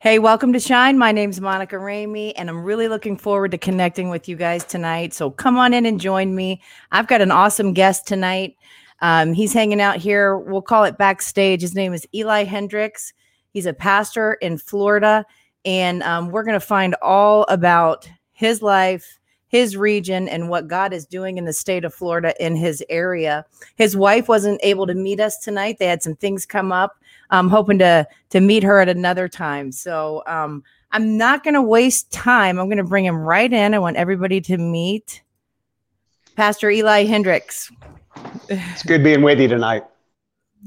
Hey, welcome to Shine. My name's Monica Ramey, and I'm really looking forward to connecting with you guys tonight. So come on in and join me. I've got an awesome guest tonight. Um, he's hanging out here. We'll call it backstage. His name is Eli Hendricks. He's a pastor in Florida, and um, we're going to find all about his life, his region, and what God is doing in the state of Florida in his area. His wife wasn't able to meet us tonight. They had some things come up. I'm hoping to to meet her at another time. So um, I'm not going to waste time. I'm going to bring him right in. I want everybody to meet Pastor Eli Hendricks. It's good being with you tonight.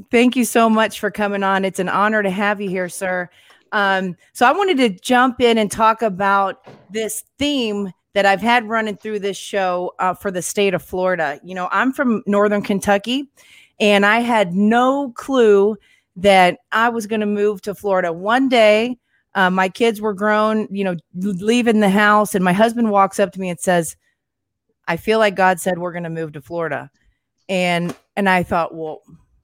Thank you so much for coming on. It's an honor to have you here, sir. Um, so I wanted to jump in and talk about this theme that I've had running through this show uh, for the state of Florida. You know, I'm from Northern Kentucky, and I had no clue that I was going to move to Florida. One day, uh, my kids were grown, you know, leaving the house, and my husband walks up to me and says, "I feel like God said we're going to move to Florida," and and I thought, well,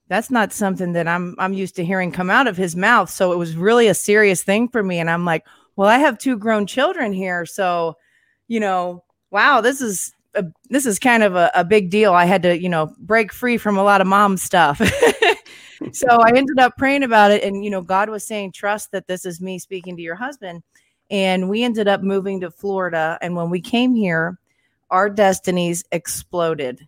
that's not something that I'm I'm used to hearing come out of his mouth. So it was really a serious thing for me, and I'm like, well, I have two grown children here, so you know, wow, this is a, this is kind of a, a big deal. I had to, you know, break free from a lot of mom stuff. so I ended up praying about it. And, you know, God was saying, trust that this is me speaking to your husband. And we ended up moving to Florida. And when we came here, our destinies exploded.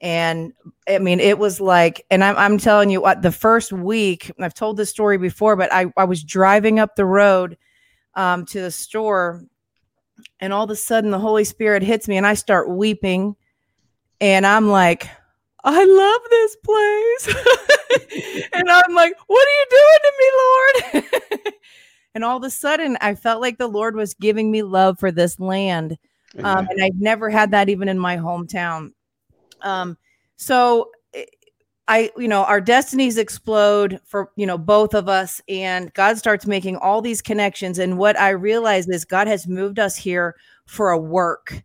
And I mean, it was like, and I'm, I'm telling you what, the first week, I've told this story before, but I, I was driving up the road um, to the store, and all of a sudden the Holy Spirit hits me, and I start weeping. And I'm like, I love this place. and I'm like, what are you doing to me, Lord? and all of a sudden, I felt like the Lord was giving me love for this land. Um, and I've never had that even in my hometown. Um, so eh, I, you know, our destinies explode for, you know, both of us, and God starts making all these connections. And what I realize is God has moved us here for a work.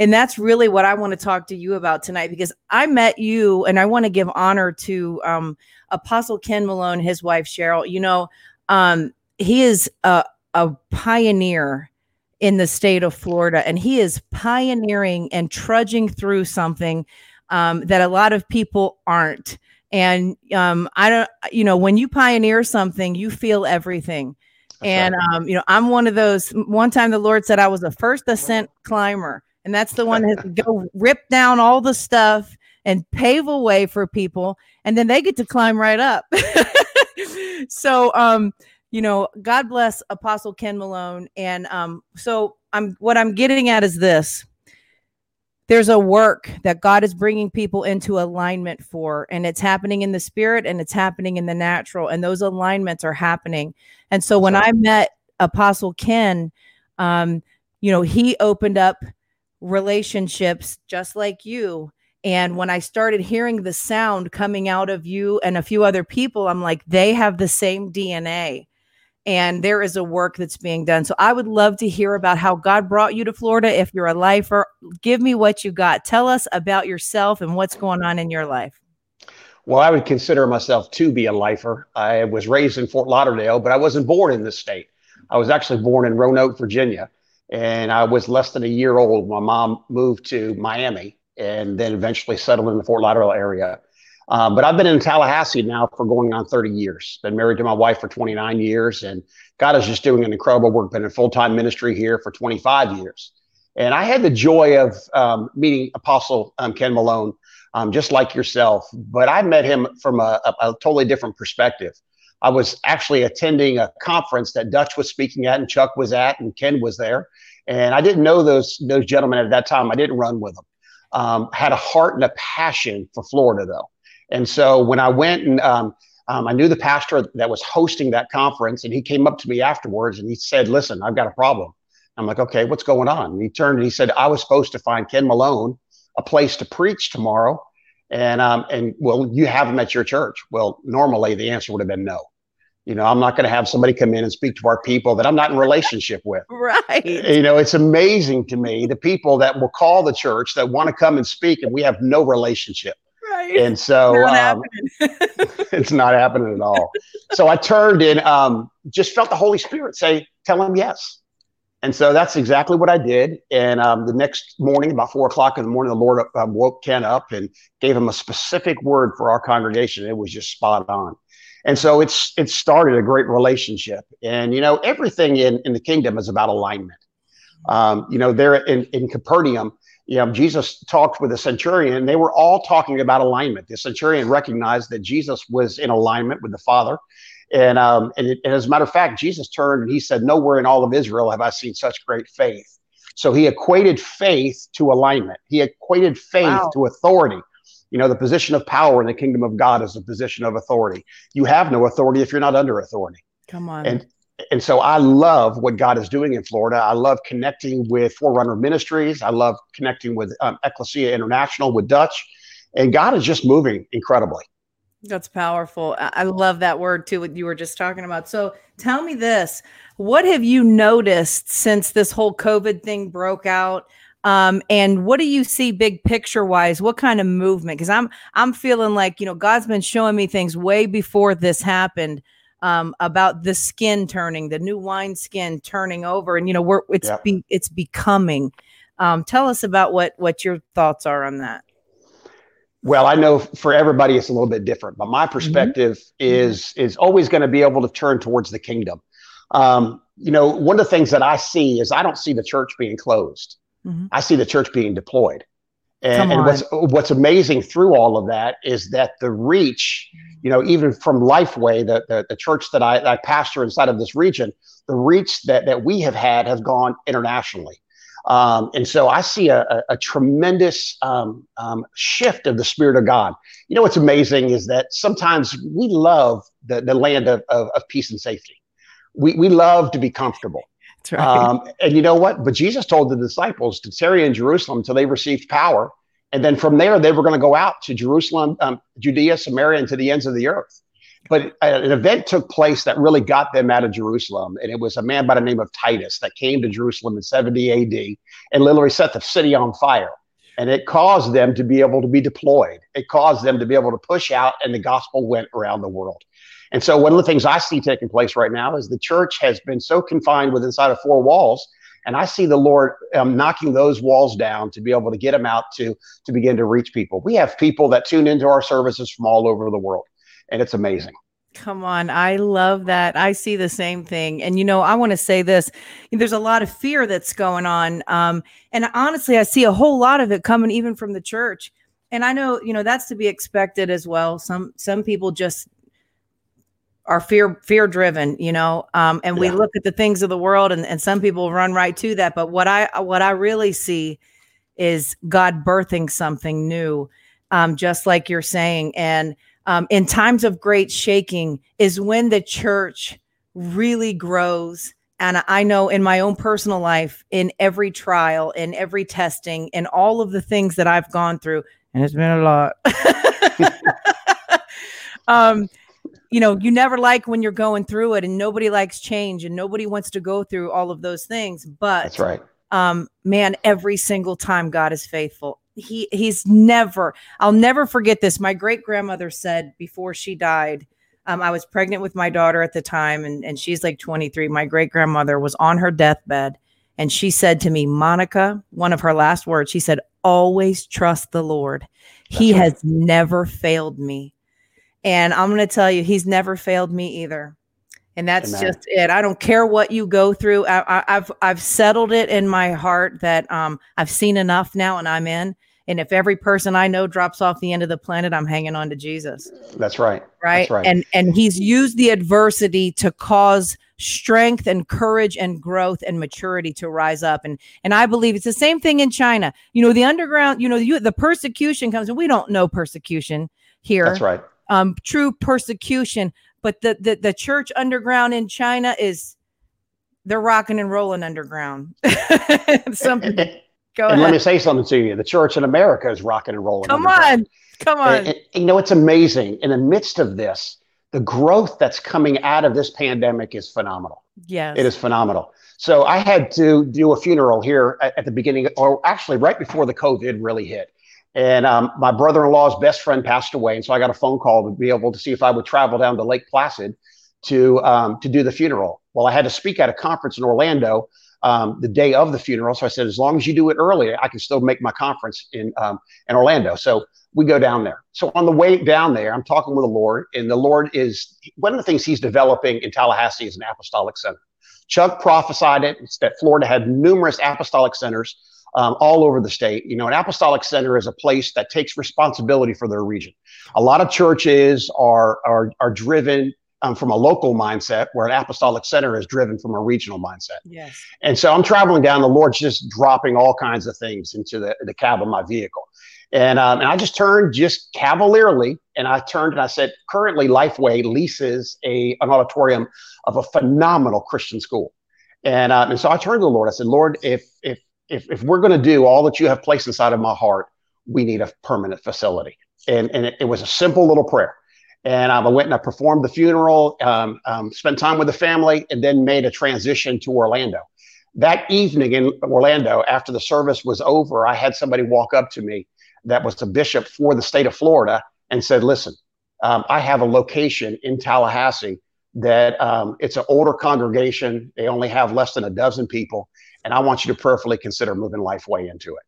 And that's really what I want to talk to you about tonight because I met you and I want to give honor to um, Apostle Ken Malone, his wife Cheryl. You know, um, he is a, a pioneer in the state of Florida and he is pioneering and trudging through something um, that a lot of people aren't. And um, I don't, you know, when you pioneer something, you feel everything. That's and, right. um, you know, I'm one of those. One time the Lord said I was the first ascent climber and that's the one that go rip down all the stuff and pave a way for people and then they get to climb right up. So um you know god bless apostle ken malone. And um so i'm what i'm getting at is this. There's a work that god is bringing people into alignment for and it's happening in the spirit and it's happening in the natural and those alignments are happening. And so when i met apostle ken um you know he opened up relationships just like you. And when I started hearing the sound coming out of you and a few other people, I'm like, they have the same DNA. And there is a work that's being done. So I would love to hear about how God brought you to Florida. If you're a lifer, give me what you got. Tell us about yourself and what's going on in your life. Well, I would consider myself to be a lifer. I was raised in Fort Lauderdale, but I wasn't born in this state. I was actually born in Roanoke, Virginia and I was less than a year old. My mom moved to Miami and then eventually settled in the Fort Lauderdale area. Um, but I've been in Tallahassee now for going on 30 years. Been married to my wife for 29 years, and God is just doing an incredible work. Been in full time ministry here for 25 years. And I had the joy of um, meeting Apostle um, Ken Malone, um, just like yourself, but I met him from a, a, a totally different perspective. I was actually attending a conference that Dutch was speaking at and Chuck was at and Ken was there. And I didn't know those those gentlemen at that time. I didn't run with them. Um, had a heart and a passion for Florida though. And so when I went and um, um, I knew the pastor that was hosting that conference, and he came up to me afterwards and he said, "Listen, I've got a problem." I'm like, "Okay, what's going on?" And he turned and he said, "I was supposed to find Ken Malone a place to preach tomorrow, and um, and well, you have them at your church." Well, normally the answer would have been no. You know, I'm not going to have somebody come in and speak to our people that I'm not in relationship with. Right. You know, it's amazing to me the people that will call the church that want to come and speak and we have no relationship. Right. And so not um, it's not happening at all. So I turned and um, just felt the Holy Spirit say, "Tell him yes." And so that's exactly what I did. And um, the next morning, about four o'clock in the morning, the Lord uh, woke Ken up and gave him a specific word for our congregation. It was just spot on. And so it's it started a great relationship. And you know, everything in, in the kingdom is about alignment. Um, you know, there in, in Capernaum, you know, Jesus talked with a centurion, and they were all talking about alignment. The centurion recognized that Jesus was in alignment with the Father. And, um, and, it, and as a matter of fact, Jesus turned and he said, Nowhere in all of Israel have I seen such great faith. So he equated faith to alignment, he equated faith wow. to authority. You know, the position of power in the kingdom of God is a position of authority. You have no authority if you're not under authority. Come on. And and so I love what God is doing in Florida. I love connecting with Forerunner Ministries. I love connecting with um, Ecclesia International with Dutch, and God is just moving incredibly. That's powerful. I love that word too. What you were just talking about. So tell me this: What have you noticed since this whole COVID thing broke out? um, and what do you see big picture wise what kind of movement because i'm i'm feeling like you know god's been showing me things way before this happened um, about the skin turning the new wine skin turning over and you know we're it's be, it's becoming um, tell us about what what your thoughts are on that well i know for everybody it's a little bit different but my mm-hmm. perspective mm-hmm. is is always going to be able to turn towards the kingdom um, you know one of the things that i see is i don't see the church being closed Mm-hmm. I see the church being deployed. And, and, what's what's amazing through all of that is that the reach, you know, even from Lifeway, the the, the church that I, I pastor inside of this region, the reach that that we have had has gone internationally. Um, and so I see a, a, a tremendous um, um, shift of the Spirit of God. You know what's amazing is that sometimes we love the, the land of, of, of peace and safety. We, we love to be comfortable. That's Right. Um, and you know what? But Jesus told the disciples to tarry in Jerusalem until they received power. And then from there, they were going to go out to Jerusalem, um, Judea, Samaria, and to the ends of the earth. But uh, an event took place that really got them out of Jerusalem. And it was a man by the name of Titus that came to Jerusalem in 70 AD and literally set the city on fire. And it caused them to be able to be deployed. It caused them to be able to push out, and the gospel went around the world. And so one of the things I see taking place right now is the church has been so confined with inside of four walls. And I see the Lord um, knocking those walls down to be able to get them out to, to begin to reach people. We have people that tune into our services from all over the world, and it's amazing. Come on. I love that. I see the same thing. And, you know, I want to say this there's a lot of fear that's going on. Um, and honestly, I see a whole lot of it coming even from the church. And I know, you know, that's to be expected as well. Some some people just are fear fear driven you know um, and yeah. we look at the things of the world and, and some people run right to that but what i what i really see is god birthing something new um, just like you're saying and um, in times of great shaking is when the church really grows and i know in my own personal life in every trial in every testing in all of the things that i've gone through and it's been a lot um you know, you never like when you're going through it and nobody likes change and nobody wants to go through all of those things. But that's right. Um, man, every single time God is faithful. He he's never, I'll never forget this. My great grandmother said before she died, um, I was pregnant with my daughter at the time, and, and she's like 23. My great grandmother was on her deathbed, and she said to me, Monica, one of her last words, she said, always trust the Lord. That's he right. has never failed me. And I'm going to tell you, he's never failed me either. And that's Amen. just it. I don't care what you go through. I, have I've settled it in my heart that um, I've seen enough now, and I'm in. And if every person I know drops off the end of the planet, I'm hanging on to Jesus. That's right. Right. That's right. And and He's used the adversity to cause strength and courage and growth and maturity to rise up. And and I believe it's the same thing in China. You know, the underground. You know, you, the persecution comes, and we don't know persecution here. That's right um, true persecution. But the, the the church underground in China is they're rocking and rolling underground. something. Go and ahead. let me say something to you. The church in America is rocking and rolling. Come on, come on. And, and, you know it's amazing. In the midst of this, the growth that's coming out of this pandemic is phenomenal. Yes, it is phenomenal. So I had to do a funeral here at, at the beginning, or actually right before the COVID really hit And um, my brother in law's best friend passed away. And so I got a phone call to be able to see if I would travel down to Lake Placid to, um, to do the funeral. Well, I had to speak at a conference in Orlando um, the day of the funeral. So I said, as long as you do it early, I can still make my conference in, um, in Orlando. So we go down there. So on the way down there, I'm talking with the Lord, and the Lord is one of the things He's developing in Tallahassee is an apostolic center. Chuck prophesied it that Florida had numerous apostolic centers um, all over the state. You know, an apostolic center is a place that takes responsibility for their region. A lot of churches are are are driven um, from a local mindset, where an apostolic center is driven from a regional mindset. Yes. And so I'm traveling down. The Lord's just dropping all kinds of things into the, the cab of my vehicle. And, um, and I just turned just cavalierly and I turned and I said, currently Lifeway leases a, an auditorium of a phenomenal Christian school. And, um, and so I turned to the Lord. I said, Lord, if, if, if, if we're going to do all that you have placed inside of my heart, we need a permanent facility. And, and it, it was a simple little prayer. And I went and I performed the funeral, um, um, spent time with the family, and then made a transition to Orlando. That evening in Orlando, after the service was over, I had somebody walk up to me that was a bishop for the state of Florida and said, listen, um, I have a location in Tallahassee that um, it's an older congregation. They only have less than a dozen people. And I want you to prayerfully consider moving Lifeway into it.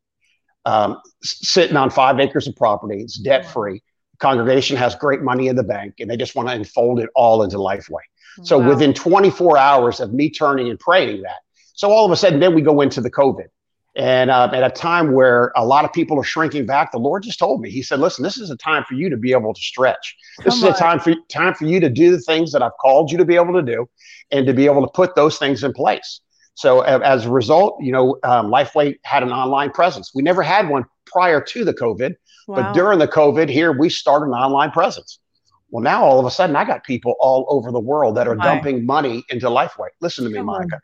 Um, sitting on five acres of property, it's debt free. Congregation has great money in the bank, and they just want to unfold it all into Lifeway. So wow. within 24 hours of me turning and praying that, so all of a sudden, then we go into the COVID. And uh, at a time where a lot of people are shrinking back, the Lord just told me, He said, "Listen, this is a time for you to be able to stretch. Come this is on. a time for time for you to do the things that I've called you to be able to do, and to be able to put those things in place." So as a result, you know, um, Lifeway had an online presence. We never had one prior to the COVID, wow. but during the COVID, here we started an online presence. Well, now all of a sudden, I got people all over the world that are dumping money into Lifeway. Listen to me, Come Monica. On.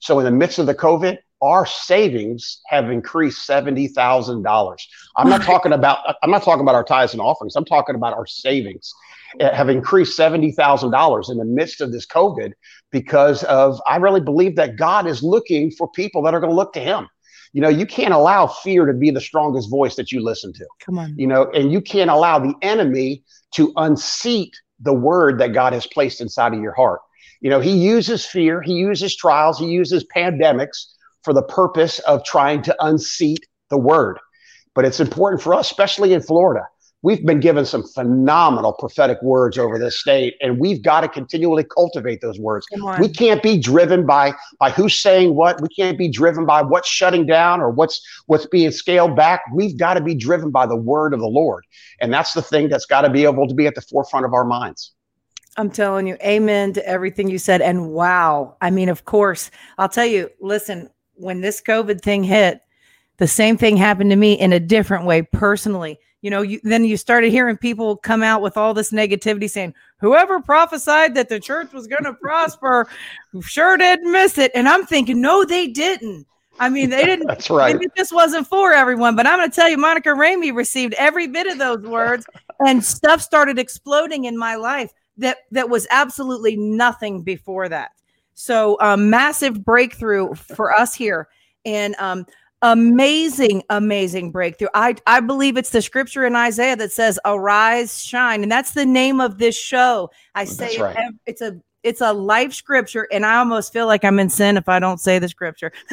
So in the midst of the COVID, our savings have increased seventy thousand dollars. I'm not talking about I'm not talking about our tithes and offerings. I'm talking about our savings have increased seventy thousand dollars in the midst of this COVID because of I really believe that God is looking for people that are going to look to Him. You know, you can't allow fear to be the strongest voice that you listen to. Come on. You know, and you can't allow the enemy to unseat the word that God has placed inside of your heart. You know, he uses fear, he uses trials, he uses pandemics for the purpose of trying to unseat the word. But it's important for us, especially in Florida. We've been given some phenomenal prophetic words over this state, and we've got to continually cultivate those words. We can't be driven by by who's saying what. We can't be driven by what's shutting down or what's what's being scaled back. We've got to be driven by the word of the Lord, and that's the thing that's got to be able to be at the forefront of our minds. I'm telling you, amen to everything you said. And wow. I mean, of course, I'll tell you, listen, when this COVID thing hit, the same thing happened to me in a different way personally. You know, you, then you started hearing people come out with all this negativity saying, whoever prophesied that the church was going to prosper sure didn't miss it. And I'm thinking, no, they didn't. I mean, they didn't. That's right. Maybe this wasn't for everyone, but I'm going to tell you, Monica Ramey received every bit of those words, and stuff started exploding in my life that that was absolutely nothing before that. So, um, massive breakthrough for us here, and um, amazing, amazing breakthrough. I I believe it's the scripture in Isaiah that says, "Arise, shine," and that's the name of this show. I say right. it's a it's a life scripture, and I almost feel like I'm in sin if I don't say the scripture.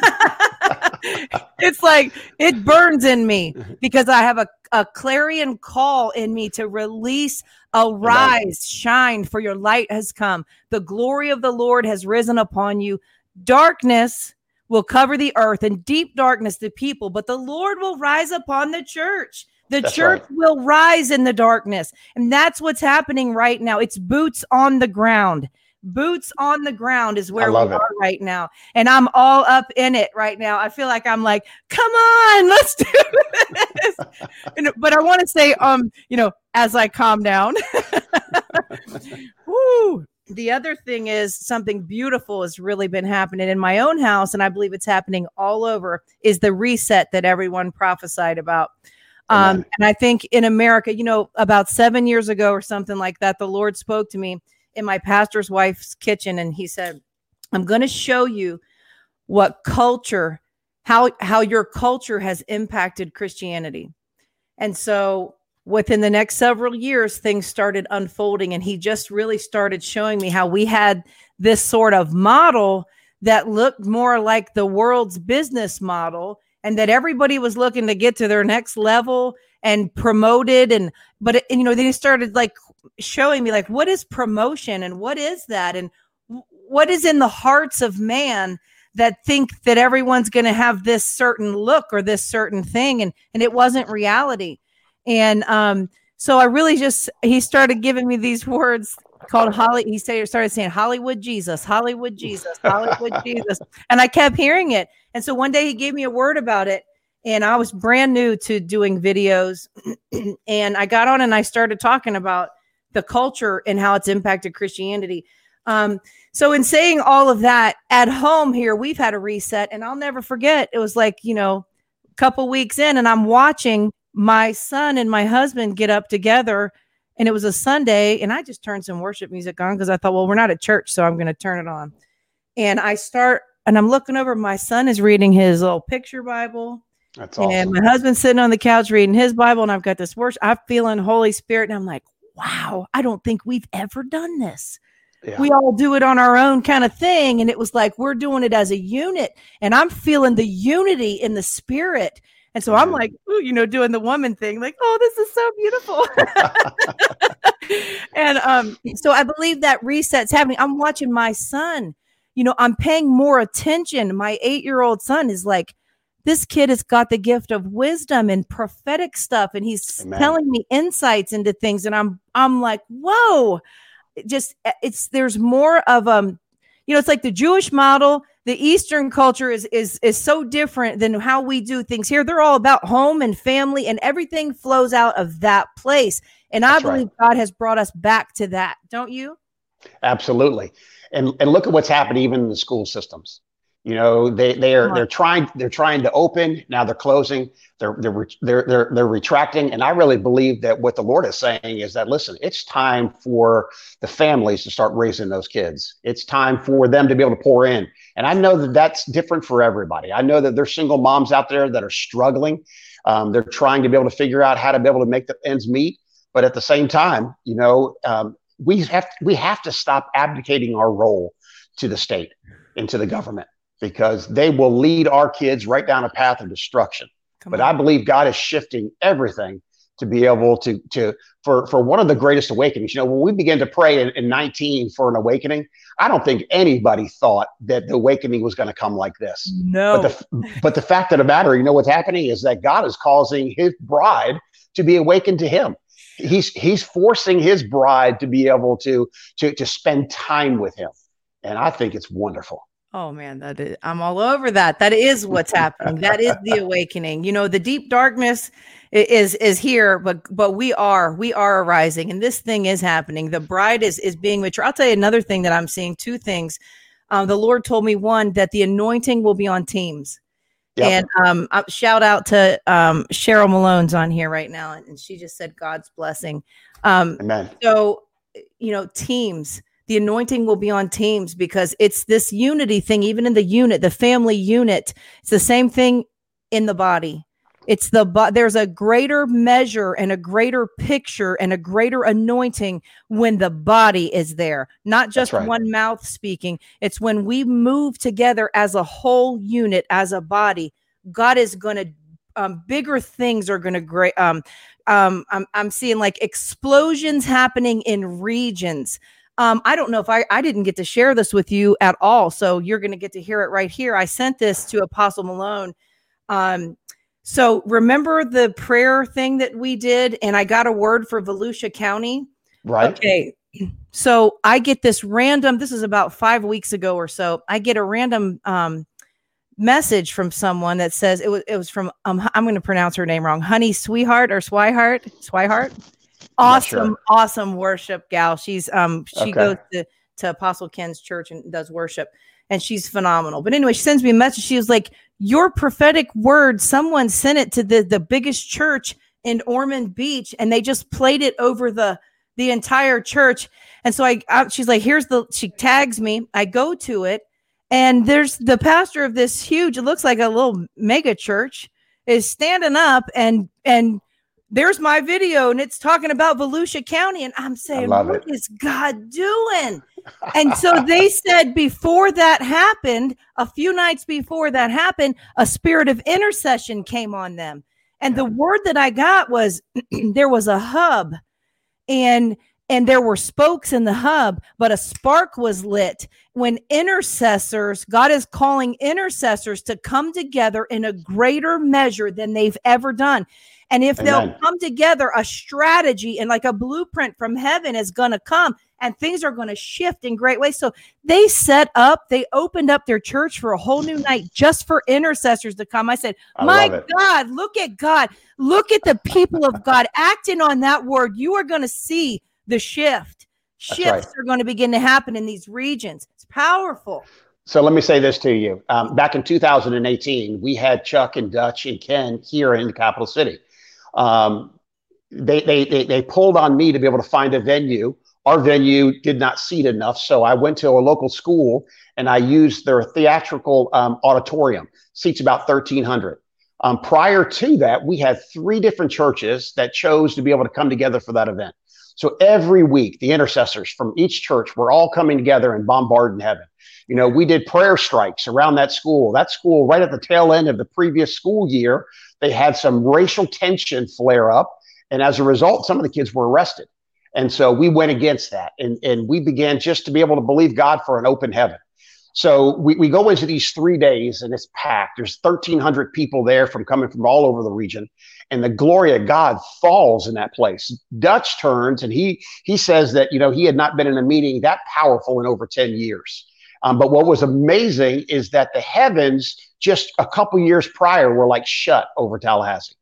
it's like it burns in me because I have a, a clarion call in me to release arise, shine, for your light has come. The glory of the Lord has risen upon you. Darkness will cover the earth and deep darkness the people, but the Lord will rise upon the church. The that's church right. will rise in the darkness. And that's what's happening right now. It's boots on the ground boots on the ground is where we it. are right now. And i'm all up in it right now. I feel like i'm like come on let's do this. And, but i want to say um you know as i calm down. Woo. the other thing is something beautiful has really been happening in my own house and i believe it's happening all over is the reset that everyone prophesied about. Um, and i think in america you know about seven years ago or something like that the lord spoke to me in my pastor's wife's kitchen and he said, I'm going to show you what culture, how, how your culture has impacted Christianity. And so within the next several years, things started unfolding. And he just really started showing me how we had this sort of model that looked more like the world's business model and that everybody was looking to get to their next level and promoted and but it, you know they started like showing me like what is promotion and what is that? And what is in the hearts of man that think that everyone's going to have this certain look or this certain thing? And and it wasn't reality. And um so i really just he started giving me these words called holly he said started saying hollywood jesus hollywood jesus hollywood jesus. And i kept hearing it. And so one day he gave me a word about it and i was brand new to doing videos and i got on and i started talking about the culture and how it's impacted christianity um, so in saying all of that at home here, we've had a reset, and I'll never forget. It was like you know, a couple weeks in, and I'm watching my son and my husband get up together, and it was a Sunday, and I just turned some worship music on because I thought, well, we're not at church, so I'm going to turn it on, and I start, and I'm looking over. My son is reading his little picture Bible. That's awesome. And my husband's sitting on the couch reading his Bible, and I've got this worship. I'm feeling Holy Spirit, and I'm like, wow, I don't think we've ever done this yeah. we all do it on our own kind of thing. And it was like we're doing it as a unit. And I'm feeling the unity in the spirit. And so I'm like, ooh, you know, doing the woman thing, like, oh, this is so beautiful. and um, so I believe that reset's happening. I'm watching my son, you know, I'm paying more attention. My eight year old son is like, this kid has got the gift of wisdom and prophetic stuff, and he's Amen. telling me insights into things. And I'm I'm like, whoa, just eh, it's there's more of um you know it's like the jewish model the eastern culture is is is so different than how we do things here they're all about home and family and everything flows out of that place and That's i believe right. god has brought us back to that don't you absolutely and and look at what's happened even in the school systems you know, they they are they're trying they're trying to open. Now they're closing. They're they're they're they're they're retracting. And I really believe that what the Lord is saying is that listen it's time for the families to start raising those kids. It's time for them to be able to pour in. And I know that that's different for everybody. I know that there's single moms out there that are struggling. Um, they're trying to be able to figure out how to be able to make the ends meet. But at the same time you know um, we have we have to stop abdicating our role to the state and to the government because they will lead our kids right down a path of destruction. Come but on. I believe God is shifting everything to be able to to for for one of the greatest awakenings. You know, when we began to pray in, in 19 for an awakening, I don't think anybody thought that the awakening was going to come like this. No. But the but the fact of the matter, you know what's happening is that God is causing his bride to be awakened to him. He's he's forcing his bride to be able to to to spend time with him. And I think it's wonderful. Oh man, that is I'm all over that. That is what's happening. That is the awakening. You know, the deep darkness is is here, but but we are we are arising, and this thing is happening. The bride is is being mature. I'll tell you another thing that I'm seeing. Two things. Um, the Lord told me one that the anointing will be on teams. Yep. And um, uh, shout out to um, Cheryl Malone's on here right now, and she just said God's blessing. Um, Amen. So, you know, teams the anointing will be on teams because it's this unity thing, even in the unit, the family unit. It's the same thing in the body. It's the but there's a greater measure and a greater picture and a greater anointing when the body is there, not just right. one mouth speaking. It's when we move together as a whole unit, as a body. God is going to um, bigger things are going to great. Um, um, I'm, I'm seeing like explosions happening in regions. Um, I don't know if I, I didn't get to share this with you at all. So you're going to get to hear it right here. I sent this to Apostle Malone. Um, so remember the prayer thing that we did, and I got a word for Volusia County. Right. Okay. So I get this random, this is about five weeks ago or so. I get a random um, message from someone that says it was it was from um, I'm going to pronounce her name wrong, Honey Sweetheart or Swihart, Swihart awesome, sure. awesome worship gal. She's um she okay. goes to, to Apostle Ken's church and does worship, and she's phenomenal. But anyway, she sends me a message. She was like, "Your prophetic word. Someone sent it to the the biggest church in Ormond Beach, and they just played it over the the entire church." And so I, I she's like, "Here's the." She tags me. I go to it, and there's the pastor of this huge. It looks like a little mega church is standing up and and there's my video and it's talking about Volusia County. And I'm saying, what it. is God doing? and so they said before that happened, a few nights before that happened, a spirit of intercession came on them. And the word that I got was there was a hub and and there were spokes in the hub, but a spark was lit when intercessors, God is calling intercessors to come together in a greater measure than they've ever done. And if Amen. they'll come together, a strategy and like a blueprint from heaven is going to come and things are going to shift in great ways. So they set up, they opened up their church for a whole new night just for intercessors to come. I said, I My God, look at God. Look at the people of God acting on that word. You are going to see the shift. Shifts right. are going to begin to happen in these regions. It's powerful. So let me say this to you. Um, back in 2018, we had Chuck and Dutch and Ken here in the capital city um, they, they, they, they pulled on me to be able to find a venue. Our venue did not seat enough. So I went to a local school and I used their theatrical um, auditorium, seats about 1,300. Um, prior to that, we had three different churches that chose to be able to come together for that event. So every week, the intercessors from each church were all coming together and bombarding heaven. You know, we did prayer strikes around that school. That school, right at the tail end of the previous school year, they had some racial tension flare up. And as a result, some of the kids were arrested. And so we went against that and, and we began just to be able to believe God for an open heaven. So we, we go into these three days and it's packed. There's 1,300 people there from coming from all over the region. And the glory of God falls in that place. Dutch turns and he he says that you know he had not been in a meeting that powerful in over 10 years. Um, but what was amazing is that the heavens just a couple years prior were like shut over Tallahassee.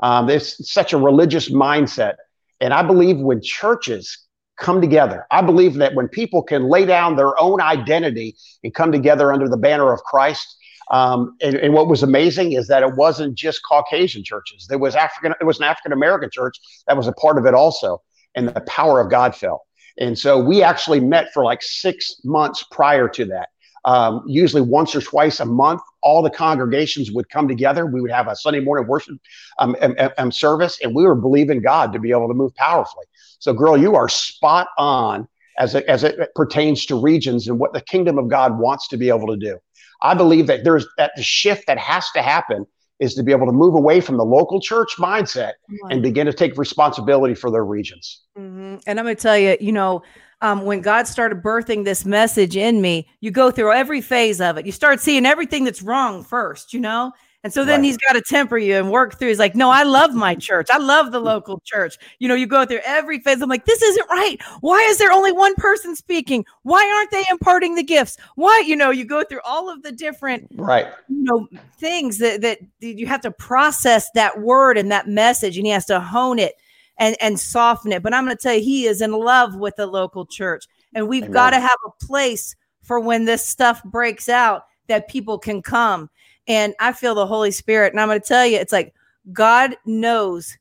Um, there's such a religious mindset. And I believe when churches come together, I believe that when people can lay down their own identity and come together under the banner of Christ, um, and, and, what was amazing is that it wasn't just Caucasian churches. There was African, it was an African American church that was a part of it also, and the power of God fell. And so we actually met for like six months prior to that. Um, usually once or twice a month, all the congregations would come together. We would have a Sunday morning worship um, um, um, service, and we were believing God to be able to move powerfully. So, girl, you are spot on as it, as it pertains to regions and what the kingdom of God wants to be able to do. I believe that there's that the shift that has to happen is to be able to move away from the local church mindset and begin to take responsibility for their regions. Mm-hmm. And I'm going to tell you, you know, um, when God started birthing this message in me, you go through every phase of it. You start seeing everything that's wrong first, you know? And so then right. he's got to temper you and work through. He's like, no, I love my church. I love the mm. local church. You know, you go through every phase. I'm like, this isn't right. Why is there only one person speaking? Why aren't they imparting the gifts? Why, you know, you go through all of the different, right, you know, things that that you have to process that word and that message, and he has to hone it and and soften it. But I'm going to tell you, he is in love with the local church, and we've got to have a place for when this stuff breaks out that people can come and I feel the Holy Spirit. And I'm going to tell you, it's like God knows,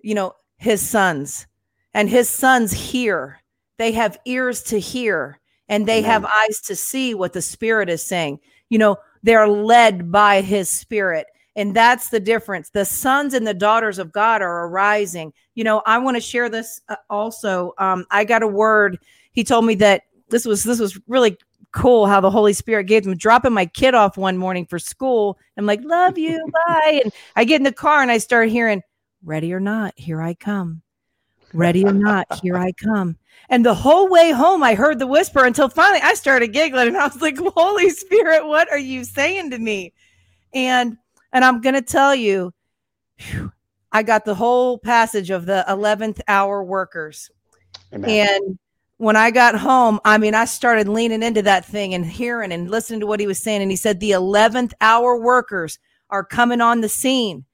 you know, his sons, and his sons hear. They have ears to hear, and they Amen. have eyes to see what the Spirit is saying. You know, they're led by his Spirit. And that's the difference. The sons and the daughters of God are arising. You know, I want to share this uh, also. Um, I got a word. He told me that this was this was really cool how the Holy Spirit gave them dropping my kid off one morning for school. I'm like, love you, bye. And I get in the car and I start hearing, ready or not, here I come. Ready or not, here I come. And the whole way home, I heard the whisper until finally I started giggling and I was like, Holy Spirit, what are you saying to me? And and I'm gonna tell you, whew, I got the whole passage of the 11th hour workers. Amen. And when I got home, I mean, I started leaning into that thing and hearing and listening to what he was saying. And he said the 11th hour workers are coming on the scene.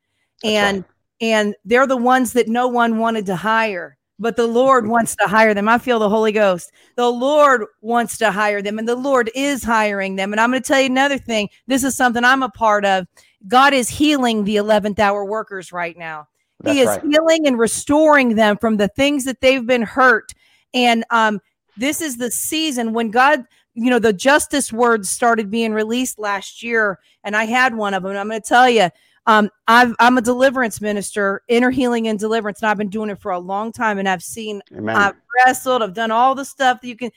and right. and they're the ones that no one wanted to hire. But the Lord wants to hire them. I feel the Holy Ghost. The Lord wants to hire them, and the Lord is hiring them. And I'm going to tell you another thing. This is something I'm a part of. God is healing the 11th hour workers right now. That's he is right. healing and restoring them from the things that they've been hurt and um, this is the season when God, you know, the justice words started being released last year, and I had one of them. I'm going to tell you, Um, i am a deliverance minister, inner healing and deliverance, and I've been doing it for a long time. And I've seen, Amen. I've wrestled, I've done all the stuff that you can.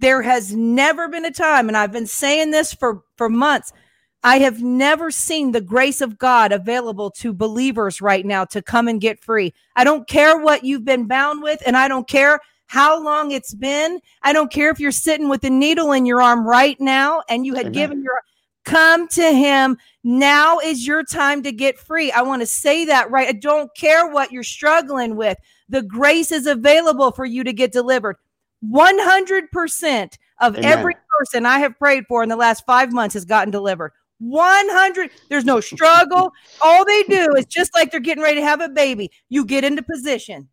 There has never been a time, and I've been saying this for for months. I have never seen the grace of God available to believers right now to come and get free. I don't care what you've been bound with, and I don't care how long it's been. I don't care if you're sitting with a needle in your arm right now and you had Amen. given your come to him. Now is your time to get free. I want to say that right. I don't care what you're struggling with. The grace is available for you to get delivered. 100% of Amen. every person I have prayed for in the last five months has gotten delivered. 100 there's no struggle all they do is just like they're getting ready to have a baby you get into position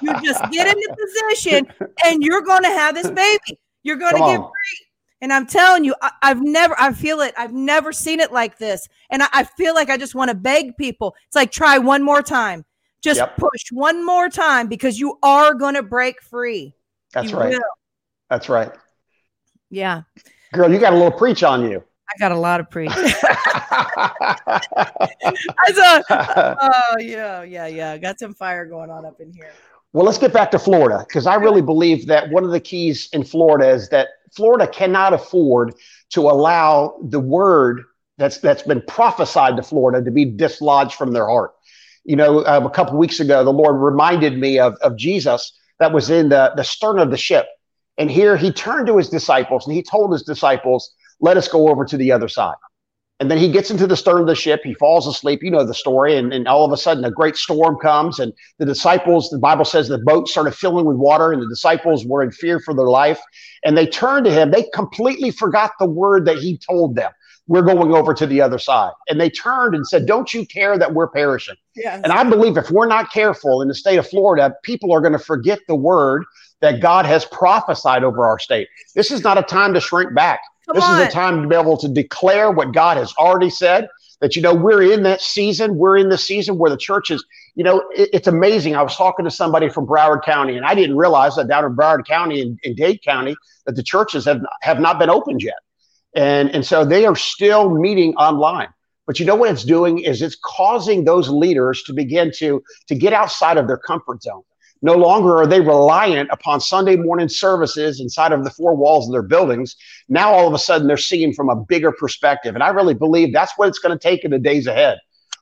you just get into position and you're going to have this baby. You're going to get free and i'm telling you I, have never i feel it. I've never seen it like this. And i, I feel like i just want to beg people. It's like try one more time. Just yep. push one more time because you are going to break free. That's you right. will. that's right. Yeah. Girl you got a little preach on you I got a lot of preach. I saw. Oh yeah, yeah, yeah. Got some fire going on up in here. Well, let's get back to Florida because I really believe that one of the keys in Florida is that Florida cannot afford to allow the word that's that's been prophesied to Florida to be dislodged from their heart. You know, um, a couple weeks ago, the Lord reminded me of, of Jesus that was in the, the stern of the ship. And here he turned to his disciples and he told his disciples, let us go over to the other side. And then he gets into the stern of the ship. He falls asleep. You know the story. And, and all of a sudden, a great storm comes, and the disciples, the Bible says the boat started filling with water, and the disciples were in fear for their life. And they turned to him. They completely forgot the word that he told them. We're going over to the other side. And they turned and said, Don't you care that we're perishing? Yes. And I believe if we're not careful in the state of Florida, people are going to forget the word that God has prophesied over our state. This is not a time to shrink back. Come this on. is a time to be able to declare what God has already said. That you know we're in that season. We're in the season where the church is. You know, it, it's amazing. I was talking to somebody from Broward County, and I didn't realize that down in Broward County and in, in Dade County that the churches have have not been opened yet, and and so they are still meeting online. But you know what it's doing is it's causing those leaders to begin to to get outside of their comfort zone. No longer are they reliant upon Sunday morning services inside of the four walls of their buildings. Now, all of a sudden, they're seeing from a bigger perspective. And I really believe that's what it's going to take in the days ahead.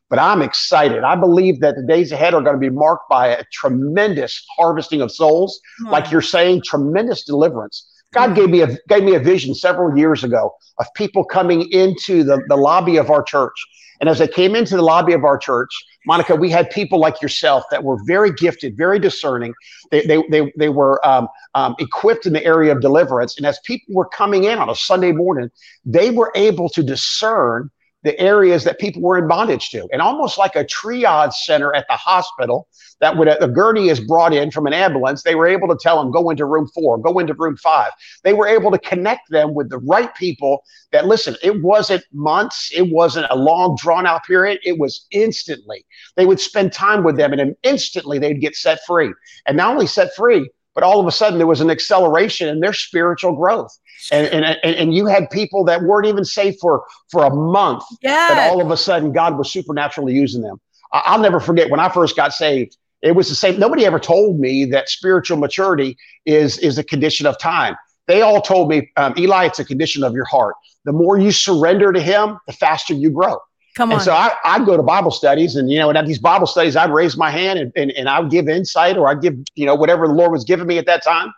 But I'm excited. I believe that the days ahead are going to be marked by a tremendous harvesting of souls. Hmm. Like you're saying, tremendous deliverance. God gave me a gave me a vision several years ago of people coming into the, the lobby of our church. And as they came into the lobby of our church, Monica, we had people like yourself that were very gifted, very discerning. They, they, they, they were um, um, equipped in the area of deliverance. And as people were coming in on a Sunday morning, they were able to discern the areas that people were in bondage to. And almost like a triage center at the hospital, that when a, gurney is brought in from an ambulance, they were able to tell them, go into room four, go into room five. They were able to connect them with the right people that, listen, it wasn't months, it wasn't a long, drawn out period, it was instantly. They would spend time with them and instantly they'd get set free. And not only set free, but all of a sudden there was an acceleration in their spiritual growth. And, and, and you had people that weren't even saved for, for a month. Yeah. But all of a sudden God was supernaturally using them. I'll never forget when I first got saved, it was the same. Nobody ever told me that spiritual maturity is, is a condition of time. They all told me, um, Eli, it's a condition of your heart. The more you surrender to him, the faster you grow. Come on. And so I, I'd go to Bible studies and, you know, and at these Bible studies, I'd raise my hand and, and, and I would give insight or I'd give, you know, whatever the Lord was giving me at that time.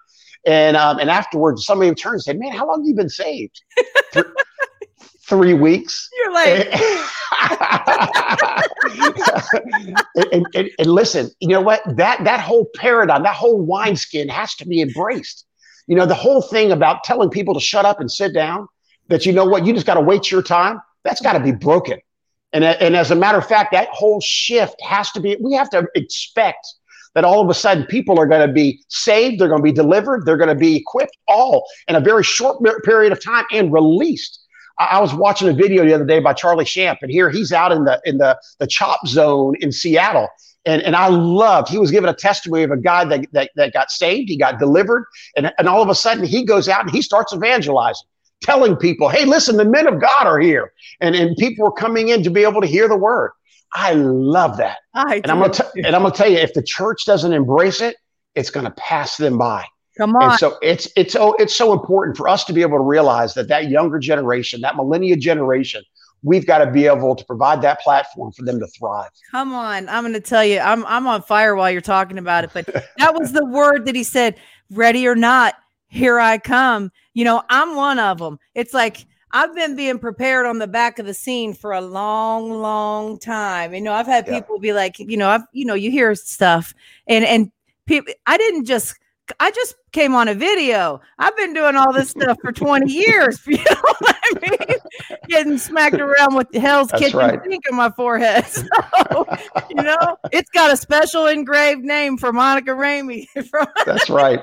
And, um, and afterwards, somebody would turn and say, man, how long have you been saved? Three weeks. You're like, and, and, and, listen, you know what? That, that whole paradigm, that whole wineskin has to be embraced. You know, the whole thing about telling people to shut up and sit down, that you know what, you just got to wait your time, that's got to be broken. And, and as a matter of fact, that whole shift has to be, we have to expect that all of a sudden people are going to be saved, they're going to be delivered, they're going to be equipped all in a very short period of time and released. I, was watching a video the other day by Charlie Shamp, and here he's out in the in the the chop zone in Seattle. And, and I loved, he was giving a testimony of a guy that, that, that got saved, he got delivered, and, and all of a sudden he goes out and he starts evangelizing. Telling people, hey, listen, the men of God are here. And, and people were coming in to be able to hear the word. I love that. I and I'm gonna t- and I'm gonna tell you, if the church doesn't embrace it, it's gonna pass them by. Come on. And so it's it's oh it's so important for us to be able to realize that that younger generation, that millennia generation, we've got to be able to provide that platform for them to thrive. Come on, I'm going to tell you, I'm I'm on fire while you're talking about it. But that was the word that he said, "Ready or not, here I come." You know, I'm one of them. It's like I've been being prepared on the back of the scene for a long, long time. You know, I've had yeah. people be like, you know, I've you know, you hear stuff, and and people, I didn't just I just came on a video. I've been doing all this stuff for 20 years. You know what I mean? Getting smacked around with Hell's That's Kitchen right. sink on my forehead. So, you know, it's got a special engraved name for Monica Ramey. That's right.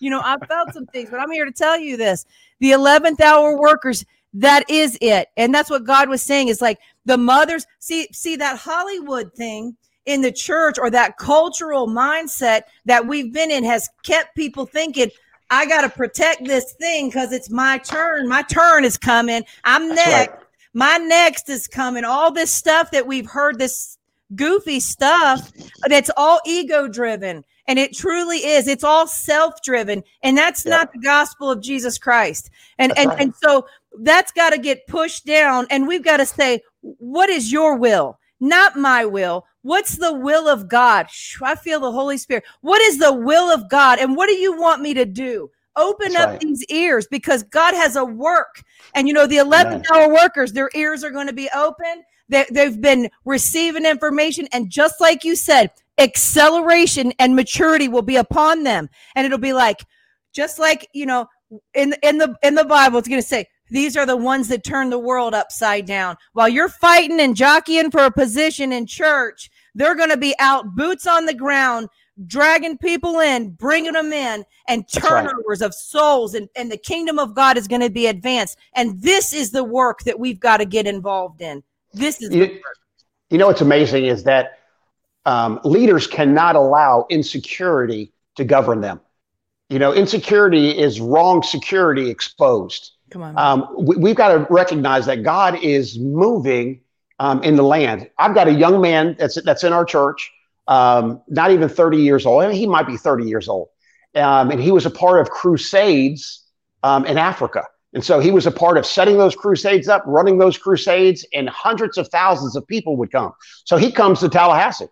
you know, I felt some things, but I'm here to tell you this. The 11th hour workers, that is it. And that's what God was saying is like the mothers see see that Hollywood thing in the church or that cultural mindset that we've been in has kept people thinking, I got to protect this thing because it's my turn. My turn is coming. I'm That's next. Right. My next is coming. All this stuff that we've heard, this goofy stuff, that's all ego driven. And it truly is. It's all self driven. And that's yeah. not the gospel of Jesus Christ. And, and, right. and so that's got to get pushed down. And we've got to say, what is your will? Not my will. What's the will of God? I feel the Holy Spirit. What is the will of God? And what do you want me to do? Open That's up right. these ears because God has a work. And you know, the 11th hour workers, their ears are going to be open. They, they've been receiving information. And just like you said, acceleration and maturity will be upon them. And it'll be like, just like, you know, in, in the, in the Bible, it's going to say, these are the ones that turn the world upside down. While you're fighting and jockeying for a position in church, they're going to be out boots on the ground, dragging people in, bringing them in, and turnovers right. of souls. And, and the kingdom of God is going to be advanced. And this is the work that we've got to get involved in. This is you, you know what's amazing is that um, leaders cannot allow insecurity to govern them. You know, insecurity is wrong security exposed. Come on. Um, we, have got to recognize that God is moving um, in the land. I've got a young man that's that's in our church, um, not even 30 years old. I mean, he might be 30 years old, um, and he was a part of crusades um, in Africa. And so he was a part of setting those crusades up, running those crusades, and hundreds of thousands of people would come. So he comes to Tallahassee.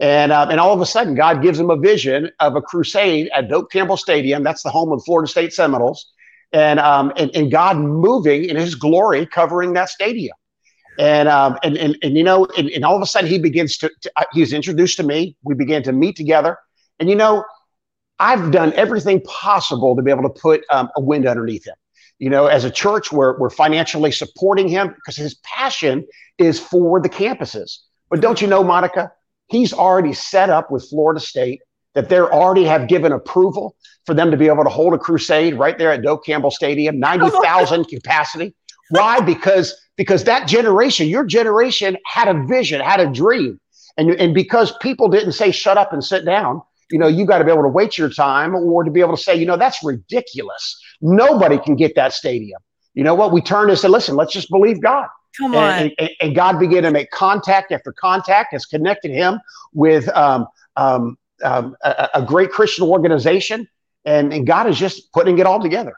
And, uh, and all of a sudden, God gives him a vision of a crusade at Doak Campbell Stadium. That's the home of Florida State Seminoles. And, um, and, and God moving in his glory covering that stadium. And, um, and, and, and, you know, and, and all of a sudden he begins to, to uh, he's introduced to me. We began to meet together. And, you know, I've done everything possible to be able to put um, a wind underneath him. You know, as a church, we're, we're financially supporting him because his passion is for the campuses. But don't you know, Monica, he's already set up with Florida State that they already have given approval for them to be able to hold a crusade right there at Doak Campbell Stadium, 90,000 capacity. Why? Because because that generation, your generation had a vision, had a dream. And, and because people didn't say, shut up and sit down, you know, you got to be able to wait your time or to be able to say, you know, that's ridiculous. Nobody can get that stadium. You know what? We turned and said, listen, let's just believe God. Come on. And, and, and God began to make contact after contact, has connected him with um, um, um, a, a, great Christian organization. And, and God is just putting it all together.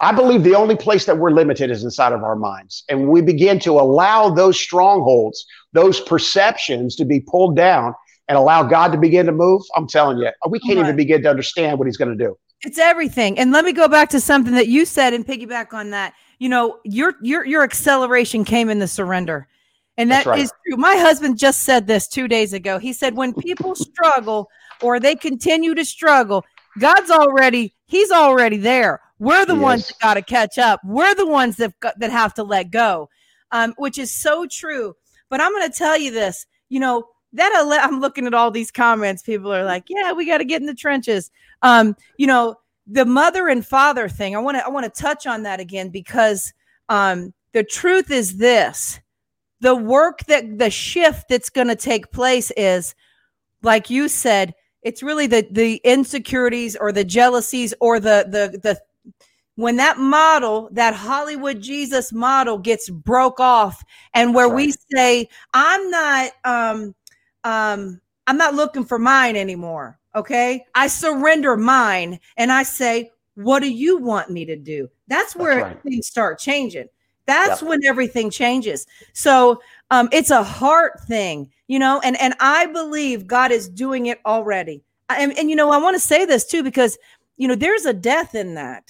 I believe the only place that we're limited is inside of our minds. And we begin to allow those strongholds, those perceptions to be pulled down and allow God to begin to move. I'm telling you, we can't even begin to understand what he's going to do. It's everything. And let me go back to something that you said and piggyback on that. You know, your your your acceleration came in the surrender. And that right. is true. My husband just said this 2 days ago. He said when people struggle or they continue to struggle, God's already he's already there. We're the yes. ones that got to catch up. We're the ones that that have to let go, um, which is so true. But I'm going to tell you this. You know that ele- I'm looking at all these comments. People are like, "Yeah, we got to get in the trenches." Um, you know the mother and father thing. I want to I want to touch on that again because um, the truth is this: the work that the shift that's going to take place is, like you said, it's really the the insecurities or the jealousies or the the the when that model, that Hollywood Jesus model gets broke off and where right. we say, I'm not um um I'm not looking for mine anymore. Okay. I surrender mine and I say, what do you want me to do? That's where That's right. things start changing. That's yep. when everything changes. So um, it's a heart thing, you know, and and I believe God is doing it already. And, and you know, I want to say this too because you know there's a death in that.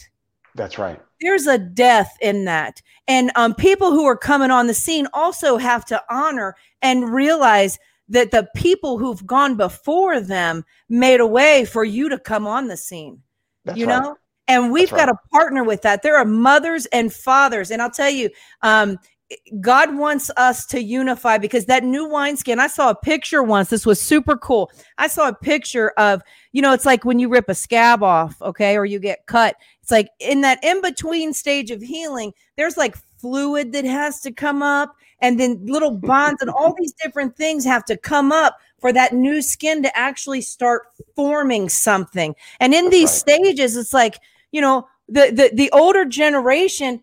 That's right. There's a death in that, and um, people who are coming on the scene also have to honor and realize that the people who've gone before them made a way for you to come on the scene. That's you right. know, and we've got to partner with that. There are mothers and fathers. And I'll tell you, um, God wants us to unify because that new wineskin, I saw a picture once. This was super cool. I saw a picture of, you know, it's like when you rip a scab off, okay, or you get cut. It's like in that in between stage of healing, there's like fluid that has to come up, and then little bonds and all these different things have to come up for that new skin to actually start forming something. And in these stages, it's like, you know, the, the the older generation,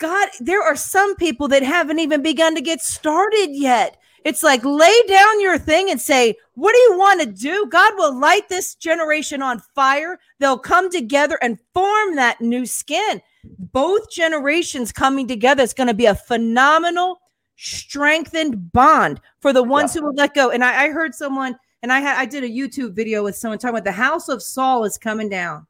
God, there are some people that haven't even begun to get started yet. It's like lay down your thing and say, What do you want to do? God will light this generation on fire. They'll come together and form that new skin. Both generations coming together is going to be a phenomenal, strengthened bond for the ones yeah. who will let go. And I, I heard someone, and I had I did a YouTube video with someone talking about the house of Saul is coming down.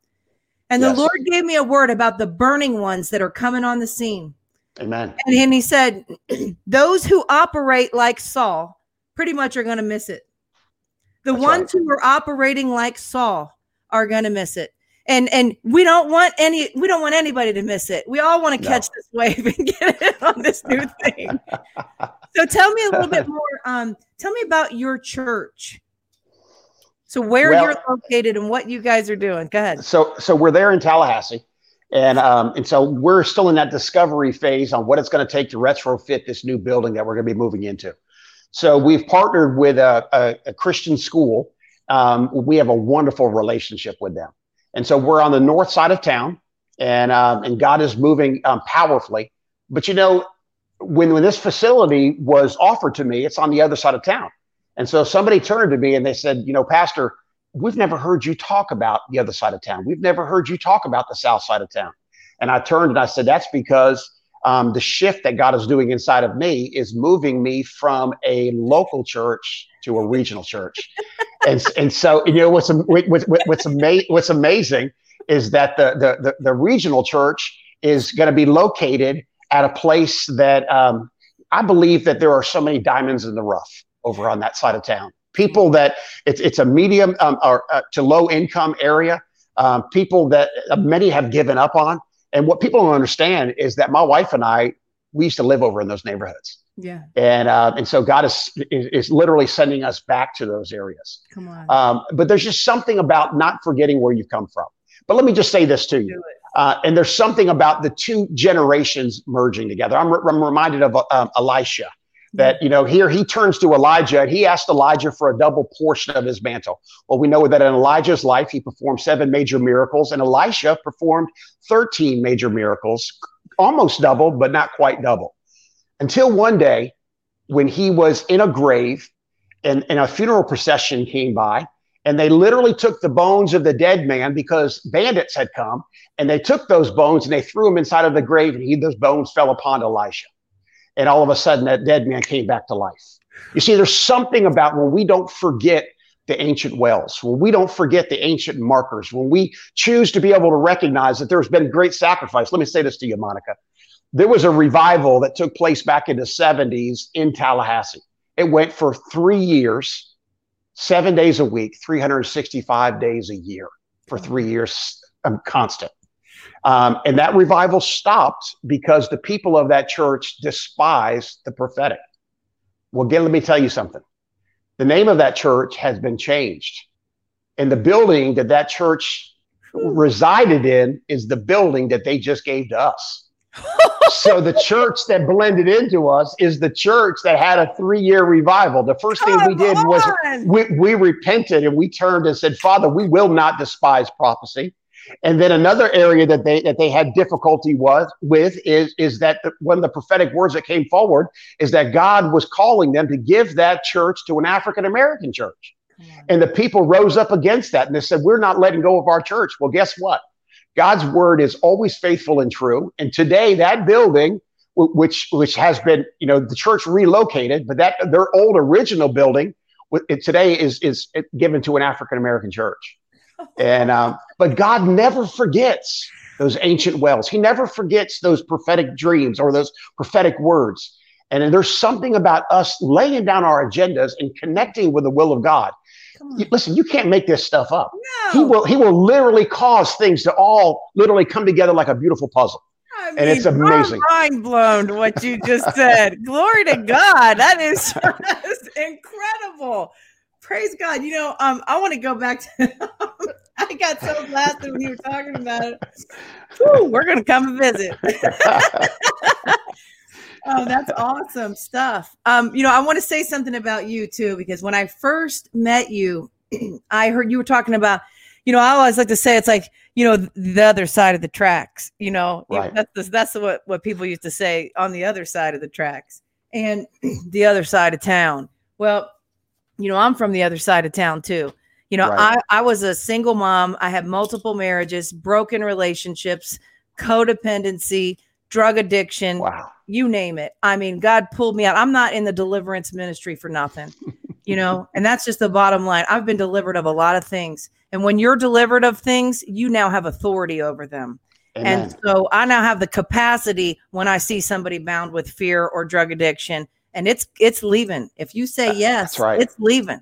And yes. the Lord gave me a word about the burning ones that are coming on the scene. Amen. And, and he said, those who operate like Saul pretty much are going to miss it. The That's ones right. who are operating like Saul are going to miss it. And and we don't want any we don't want anybody to miss it. We all want to no. catch this wave and get it on this new thing. so tell me a little bit more. Um, tell me about your church. So where well, you're located and what you guys are doing. Go ahead. So so we're there in Tallahassee. And um, and so we're still in that discovery phase on what it's going to take to retrofit this new building that we're going to be moving into. So we've partnered with a, a, a Christian school. Um, we have a wonderful relationship with them, and so we're on the north side of town, and um, and God is moving um, powerfully. But you know, when when this facility was offered to me, it's on the other side of town. And so somebody turned to me and they said, you know, Pastor, we've never heard you talk about the other side of town. We've never heard you talk about the south side of town. And I turned and I said, that's because um, the shift that God is doing inside of me is moving me from a local church to a regional church. and, and so, you know, what's, what's, what's, ama- what's amazing is that the, the, the, the regional church is going to be located at a place that um, I believe that there are so many diamonds in the rough over on that side of town. People that it's it's a medium um, or uh, to low income area. Um, people that uh, many have given up on. And what people don't understand is that my wife and I we used to live over in those neighborhoods. Yeah. And uh, and so God is, is, is literally sending us back to those areas. Come on. Um, but there's just something about not forgetting where you've come from. But let me just say this to you. Uh, and there's something about the two generations merging together. I'm, re- I'm reminded of uh, Elisha that you know here he turns to elijah and he asked elijah for a double portion of his mantle. Well we know that in elijah's life he performed seven major miracles and elisha performed 13 major miracles almost double but not quite double until one day when he was in a grave and, and a funeral procession came by and they literally took the bones of the dead man because bandits had come and they took those bones and they threw them inside of the grave and he, those bones fell upon elisha and all of a sudden that dead man came back to life. You see, there's something about when we don't forget the ancient wells, when we don't forget the ancient markers, when we choose to be able to recognize that there's been great sacrifice. Let me say this to you, Monica. There was a revival that took place back in the 70s in Tallahassee. It went for three years, seven days a week, 365 days a year for three years, um, constant. Um, and that revival stopped because the people of that church despised the prophetic. Well, again, let me tell you something. The name of that church has been changed. And the building that that church resided in is the building that they just gave to us. so the church that blended into us is the church that had a three-year revival. The first Come thing we did on. was we, we repented and we turned and said, Father, we will not despise prophecy. And then another area that they that they had difficulty was with is is that the, one of the prophetic words that came forward is that God was calling them to give that church to an African American church. Mm. And the people rose up against that and they said, We're not letting go of our church. Well, guess what? God's word is always faithful and true. And today, that building, which which has been, you know, the church relocated, but that their old original building it, today is is given to an African American church. And um, but God never forgets those ancient wells. He never forgets those prophetic dreams or those prophetic words. And there's something about us laying down our agendas and connecting with the will of God listen, you can't make this stuff up. No. He will he will literally cause things to all literally come together like a beautiful puzzle. I mean, and it's amazing. mind blown what you just said. Glory to God. That is just incredible. Praise God. You know, um, I want to go back to I got so blasted when you were talking about it. Whew, we're gonna come and visit. oh, that's awesome stuff. Um, you know, I want to say something about you too, because when I first met you, I heard you were talking about, you know, I always like to say it's like, you know, the other side of the tracks, you know, right. that's, that's what, what people used to say on the other side of the tracks and the other side of town. Well, you know, I'm from the other side of town too. You know, right. I, I was a single mom. I had multiple marriages, broken relationships, codependency, drug addiction, wow. you name it. I mean, God pulled me out. I'm not in the deliverance ministry for nothing, you know, and that's just the bottom line. I've been delivered of a lot of things. And when you're delivered of things, you now have authority over them. Amen. And so I now have the capacity when I see somebody bound with fear or drug addiction and it's it's leaving. If you say yes, right. it's leaving.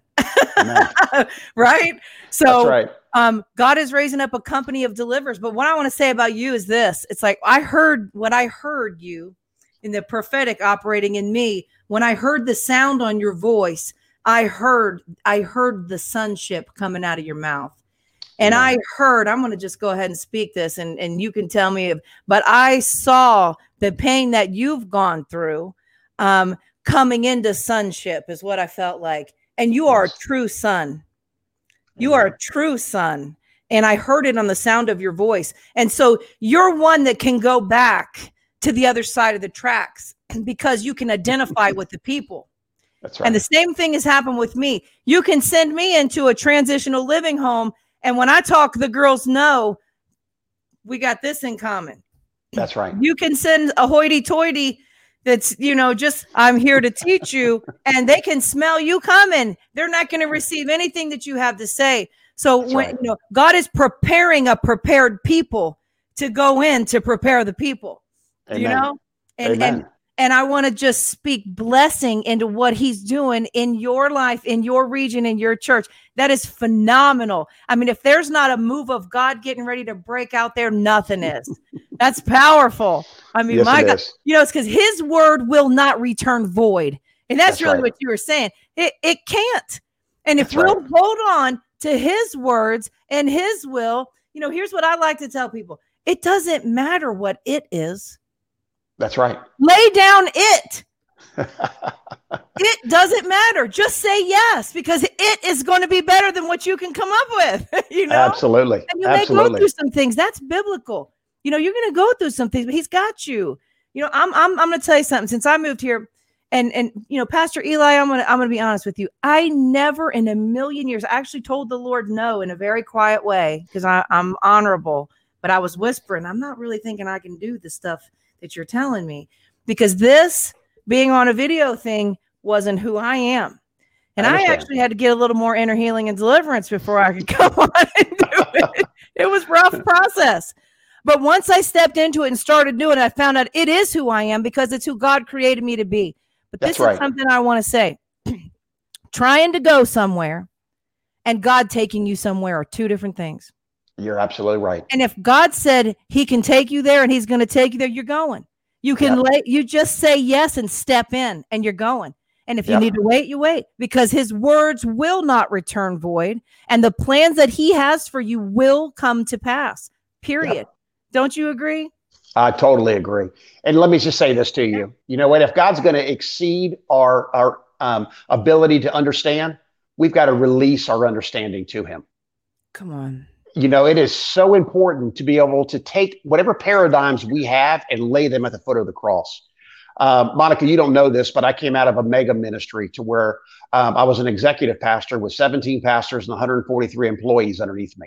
right? So right. um God is raising up a company of deliverers. But what I want to say about you is this. It's like I heard what I heard you in the prophetic operating in me. When I heard the sound on your voice, I heard I heard the sonship coming out of your mouth. And. I heard, I'm going to just go ahead and speak this and, and you can tell me, if, but I saw the pain that you've gone through um, coming into sonship, is what I felt like and you are a true son. You are a true son. And I heard it on the sound of your voice. And so you're one that can go back to the other side of the tracks because you can identify with the people. That's right. And the same thing has happened with me. You can send me into a transitional living home. And when I talk, the girls know we got this in common. That's right. You can send a hoity toity that's you know just i'm here to teach you and they can smell you coming they're not going to receive anything that you have to say so that's when right. you know god is preparing a prepared people to go in to prepare the people Amen. you know and Amen. and and I want to just speak blessing into what he's doing in your life, in your region, in your church. That is phenomenal. I mean, if there's not a move of God getting ready to break out there, nothing is. That's powerful. I mean, yes, my God, is. you know, it's because his word will not return void. And that's, that's really right. what you were saying. It, it can't. And if that's we'll right. hold on to his words and his will, you know, here's what I like to tell people it doesn't matter what it is. That's right. Lay down it. it doesn't matter. Just say yes because it is going to be better than what you can come up with. you know, absolutely. And you absolutely. may go through some things. That's biblical. You know, you're going to go through some things, but He's got you. You know, I'm I'm I'm going to tell you something. Since I moved here, and and you know, Pastor Eli, I'm gonna I'm gonna be honest with you. I never in a million years I actually told the Lord no in a very quiet way because I'm honorable, but I was whispering. I'm not really thinking I can do the stuff that you're telling me because this being on a video thing wasn't who I am. And I, I, actually had to get a little more inner healing and deliverance before I could come on and do it. It was rough process. But once I stepped into it and started doing it, I found out it is who I am because it's who God created me to be. But this That's is something I want to say. Trying to go somewhere and God taking you somewhere are two different things. You're absolutely right. And if God said he can take you there and he's going to take you there, you're going. You can yep. lay, you just say yes and step in and you're going. And if you yep. need to wait, you wait because his words will not return void and the plans that he has for you will come to pass. Period. Yep. Don't you agree? I totally agree. And let me just say this to you. You know what? If God's going to exceed our our um, ability to understand, we've got to release our understanding to him. Come on you know, it is so important to be able to take whatever paradigms we have and lay them at the foot of the cross. Um, Monica, you don't know this, but I came out of a mega ministry to where um, I was an executive pastor with 17 pastors and 143 employees underneath me.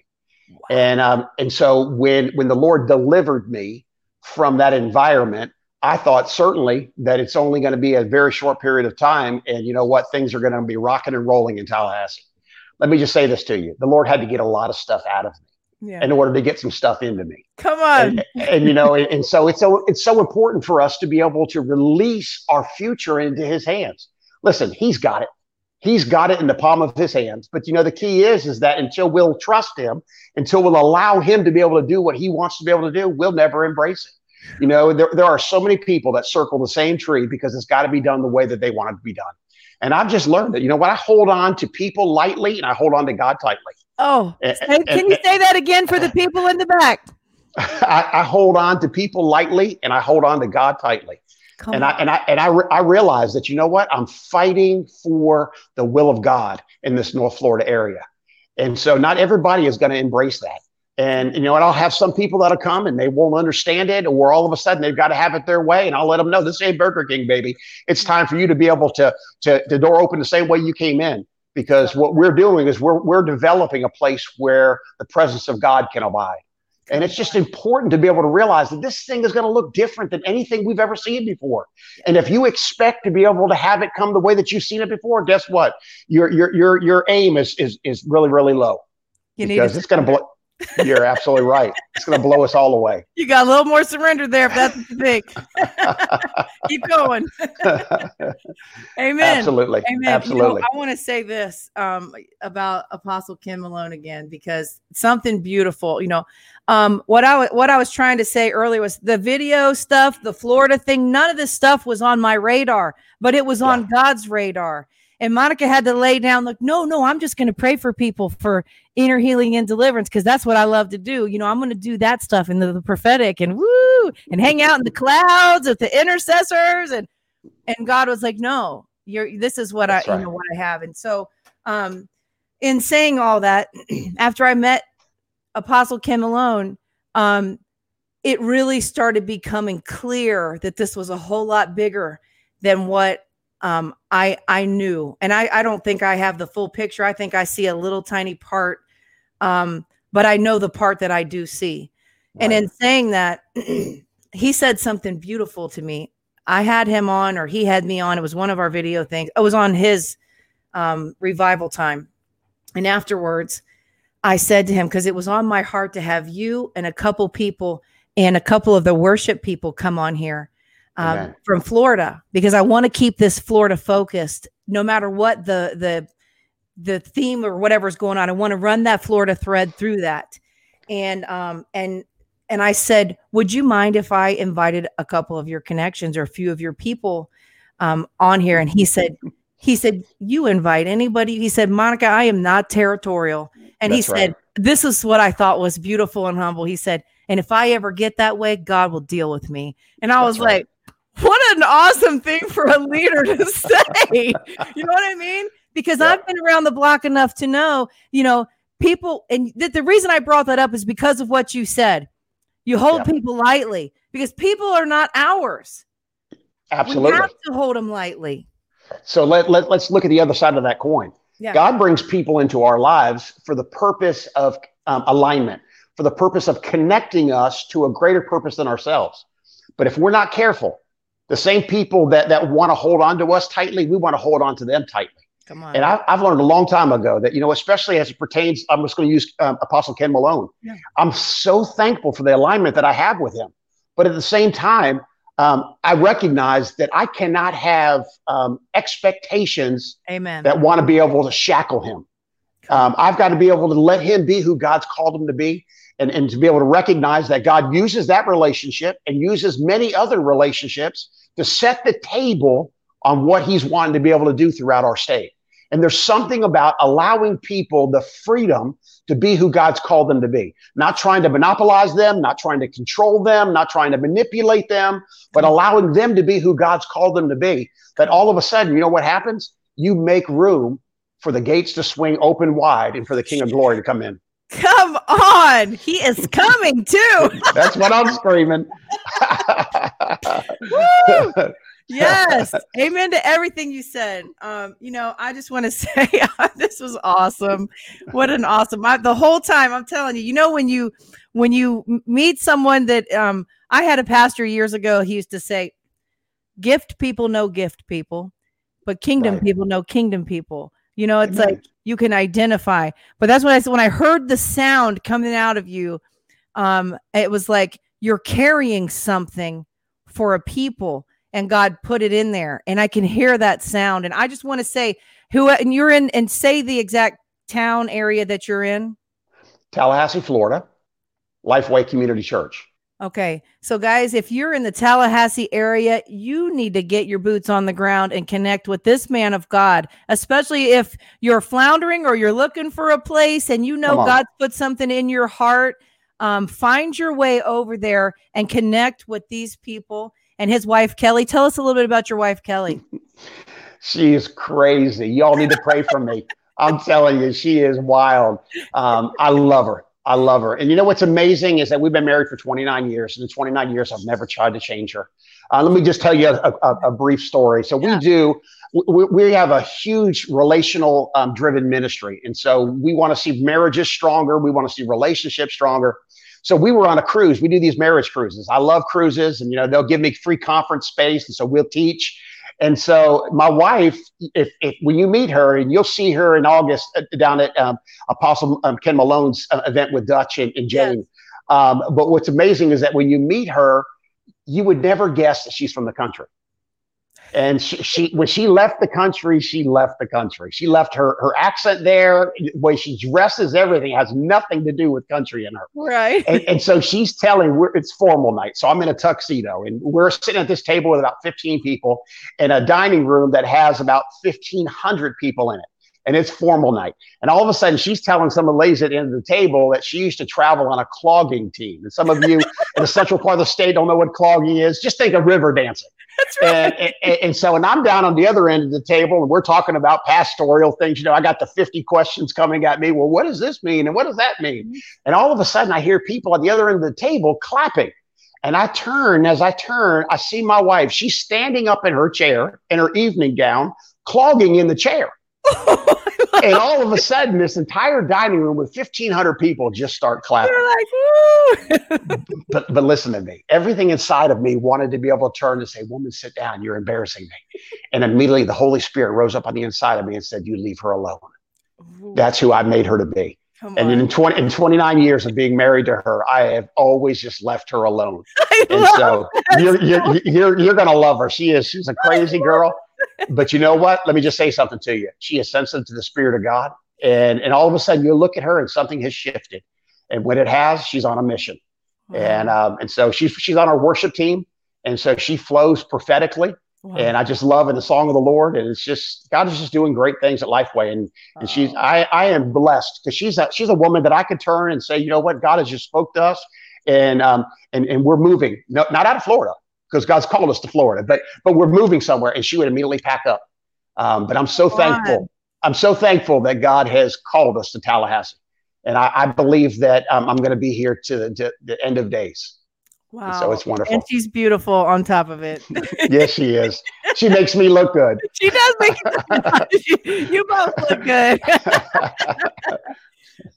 Wow. And um, and so when when the Lord delivered me from that environment, I thought certainly that it's only going to be a very short period of time, and you know what, things are going to be rocking and rolling in Tallahassee. Let me just say this to you: the Lord had to get a lot of stuff out of me yeah. in order to get some stuff into me. Come on. And, and you know, and, so it's so it's so important for us to be able to release our future into his hands. Listen, he's got it. He's got it in the palm of his hands. But you know, the key is is that until we'll trust him, until we'll allow him to be able to do what he wants to be able to do, we'll never embrace it. You know, there, there are so many people that circle the same tree because it's got to be done the way that they want it to be done. And I've just learned that, you know what, I hold on to people lightly and I hold on to God tightly. Oh, and, can and, you say that again for the people in the back? I, I, hold on to people lightly, and I hold on to God tightly. Come and on. I and I and I, re- I realize that you know what I'm fighting for the will of God in this North Florida area, and so not everybody is going to embrace that. And you know, and I'll have some people that'll come and they won't understand it, or all of a sudden they've got to have it their way, and I'll let them know this ain't Burger King, baby. It's time for you to be able to to the door open the same way you came in because what we're doing is we're, we're developing a place where the presence of God can abide. And it's just important to be able to realize that this thing is going to look different than anything we've ever seen before. And if you expect to be able to have it come the way that you've seen it before, guess what? Your your your your aim is is is really really low. You because it's going to blow. You're absolutely right. It's going to blow us all away. You got a little more surrender there, if that's what you think. Keep going. Amen. Absolutely. Amen. Absolutely. You know, I want to say this um, about Apostle Kim Malone again because something beautiful. You know, um, what I what I was trying to say earlier was the video stuff, the Florida thing. None of this stuff was on my radar, but it was on God's radar. And Monica had to lay down, like, no, no, I'm just going to pray for people for inner healing and deliverance because that's what I love to do. You know, I'm going to do that stuff in the, the, prophetic and woo and hang out in the clouds with the intercessors. And and God was like, no, you're this is what that's I right. you know what I have. And so um in saying all that, after I met Apostle Kim Malone, um, it really started becoming clear that this was a whole lot bigger than what um, I I knew, and I I don't think I have the full picture. I think I see a little tiny part, um, but I know the part that I do see. Right. And in saying that, he said something beautiful to me. I had him on, or he had me on. It was one of our video things. It was on his um, revival time, and afterwards, I said to him because it was on my heart to have you and a couple people and a couple of the worship people come on here um, from Florida because I want to keep this Florida focused, no matter what the the the theme or whatever's going on. I want to run that Florida thread through that, and um and and I said, would you mind if I invited a couple of your connections or a few of your people um, on here? And he said, he said, you invite anybody. He said, Monica, I am not territorial. And That's he said, right. this is what I thought was beautiful and humble. He said, and if I ever get that way, God will deal with me. And I That's was right. like, what an awesome thing for a leader to say. you know what I mean? Because yeah. I've been around the block enough to know, you know, people, and th- the reason I brought that up is because of what you said. You hold yeah. people lightly because people are not ours. Absolutely. We have to hold them lightly. So let, let, let's look at the other side of that coin. Yeah. God brings people into our lives for the purpose of um, alignment, for the purpose of connecting us to a greater purpose than ourselves. But if we're not careful, the same people that that want to hold on to us tightly, we want to hold on to them tightly. Come on. And I, have learned a long time ago that you know, especially as it pertains, I'm just going to use um, Apostle Ken Malone. Yeah. I'm so thankful for the alignment that I have with him, but at the same time, um, I recognize that I cannot have um, expectations Amen. that want to be able to shackle him. Um, I've got to be able to let him be who God's called him to be and, and to be able to recognize that God uses that relationship and uses many other relationships to set the table on what he's wanting to be able to do throughout our state. And there's something about allowing people the freedom to be who God's called them to be, not trying to monopolize them, not trying to control them, not trying to manipulate them, but allowing them to be who God's called them to be. That all of a sudden, you know what happens? You make room for the gates to swing open wide and for the King of Glory to come in. Come on. He is coming too. That's what I'm screaming. yes. Amen to everything you said. Um, you know, I just want to say this was awesome. What an awesome. I, the whole time I'm telling you, you know when you when you meet someone that um I had a pastor years ago, he used to say gift people know gift people, but kingdom right. people know kingdom people. You know, it's Amen. like you can identify. But that's what I said when I heard the sound coming out of you. Um, it was like you're carrying something for a people and God put it in there. And I can hear that sound. And I just want to say who and you're in and say the exact town area that you're in. Tallahassee, Florida, Lifeway Community Church. Okay. So, guys, if you're in the Tallahassee area, you need to get your boots on the ground and connect with this man of God, especially if you're floundering or you're looking for a place and you know God's put something in your heart. Um, find your way over there and connect with these people and his wife, Kelly. Tell us a little bit about your wife, Kelly. she is crazy. Y'all need to pray for me. I'm telling you, she is wild. Um, I love her. I love her. And you know what's amazing is that we've been married for 29 years. And in 29 years, I've never tried to change her. Uh, let me just tell you a, a, a brief story. So yeah. we do, we, we, have a huge relational um, driven ministry. And so we want to see marriages stronger. We want to see relationships stronger. So we were on a cruise. We do these marriage cruises. I love cruises and, you know, they'll give me free conference space. And so we'll teach and so my wife, if, if when you meet her, and you'll see her in August uh, down at um, Apostle um, Ken Malone's uh, event with Dutch and, and Jane. Yes. Um, but what's amazing is that when you meet her, you would never guess that she's from the country. And she, she, when she left the country, she left the country. She left her her accent there, the way she dresses, everything has nothing to do with country in her. Right. And, and so she's telling we're it's formal night. So I'm in a tuxedo and we're sitting at this table with about 15 people in a dining room that has about 1,500 people in it and it's formal night. And all of a sudden, she's telling some of the ladies at the end of the table that she used to travel on a clogging team. And some of you in the central part of the state don't know what clogging is. Just think of river dancing. That's right. And, and, and, so, and I'm down on the other end of the table, and we're talking about pastoral things. You know, I got the 50 questions coming at me. Well, what does this mean? And what does that mean? Mm-hmm. And all of a sudden, I hear people at the other end of the table clapping. And I turn, as I turn, I see my wife. She's standing up in her chair in her evening gown, clogging in the chair. And all of a sudden, this entire dining room with 1,500 people just start clapping. Like, but, but listen to me. Everything inside of me wanted to be able to turn and say, Woman, sit down. You're embarrassing me. And immediately the Holy Spirit rose up on the inside of me and said, You leave her alone. That's who I made her to be. Come and on. in 20 in 29 years of being married to her, I have always just left her alone. I and so you're, you're, you're, you're going to love her. She is, she's a crazy girl but you know what? Let me just say something to you. She is sensitive to the Spirit of God. And, and all of a sudden, you look at her and something has shifted. And when it has, she's on a mission. Wow. And, um, and so she's, she's on our worship team. And so she flows prophetically. Wow. And I just love in the song of the Lord. And it's just, God is just doing great things at Lifeway. And, and she's, I, I am blessed because she's a, she's a woman that I could turn and say, you know what? God has just spoke to us and, um, and, and we're moving, no, not out of Florida because God's called us to Florida, but but we're moving somewhere, and she would immediately pack up. Um, but I'm so thankful. I'm so thankful that God has called us to Tallahassee, and I, I believe that um, I'm going to be here to the, to the end of days. Wow! And so it's wonderful, and she's beautiful on top of it. yes, she is. She makes me look good. She does make you both look good.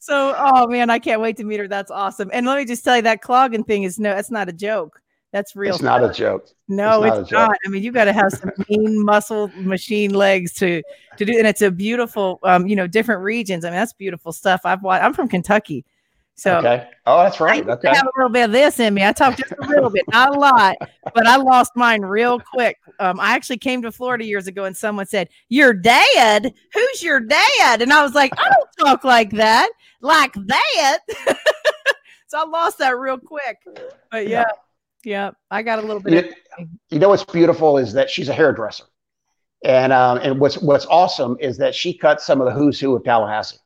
so, oh man, I can't wait to meet her. That's awesome. And let me just tell you, that clogging thing is no, that's not a joke. That's real. It's not a joke. No, it's, not. It's not. I mean, you got to have some mean muscle machine legs to to do, and it's a beautiful, um, you know, different regions. I mean, that's beautiful stuff. I've watched. I'm from Kentucky, so okay. Oh, that's right. Okay. I have a little bit of this in me. I talk just a little bit, not a lot, but I lost mine real quick. Um, I actually came to Florida years ago, and someone said, "Your dad? Who's your dad?" And I was like, "I don't talk like that, like that." so I lost that real quick. But yeah. yeah. Yeah, I got a little bit. You, you know what's beautiful is that she's a hairdresser, and um, and what's what's awesome is that she cut some of the who's who of Tallahassee.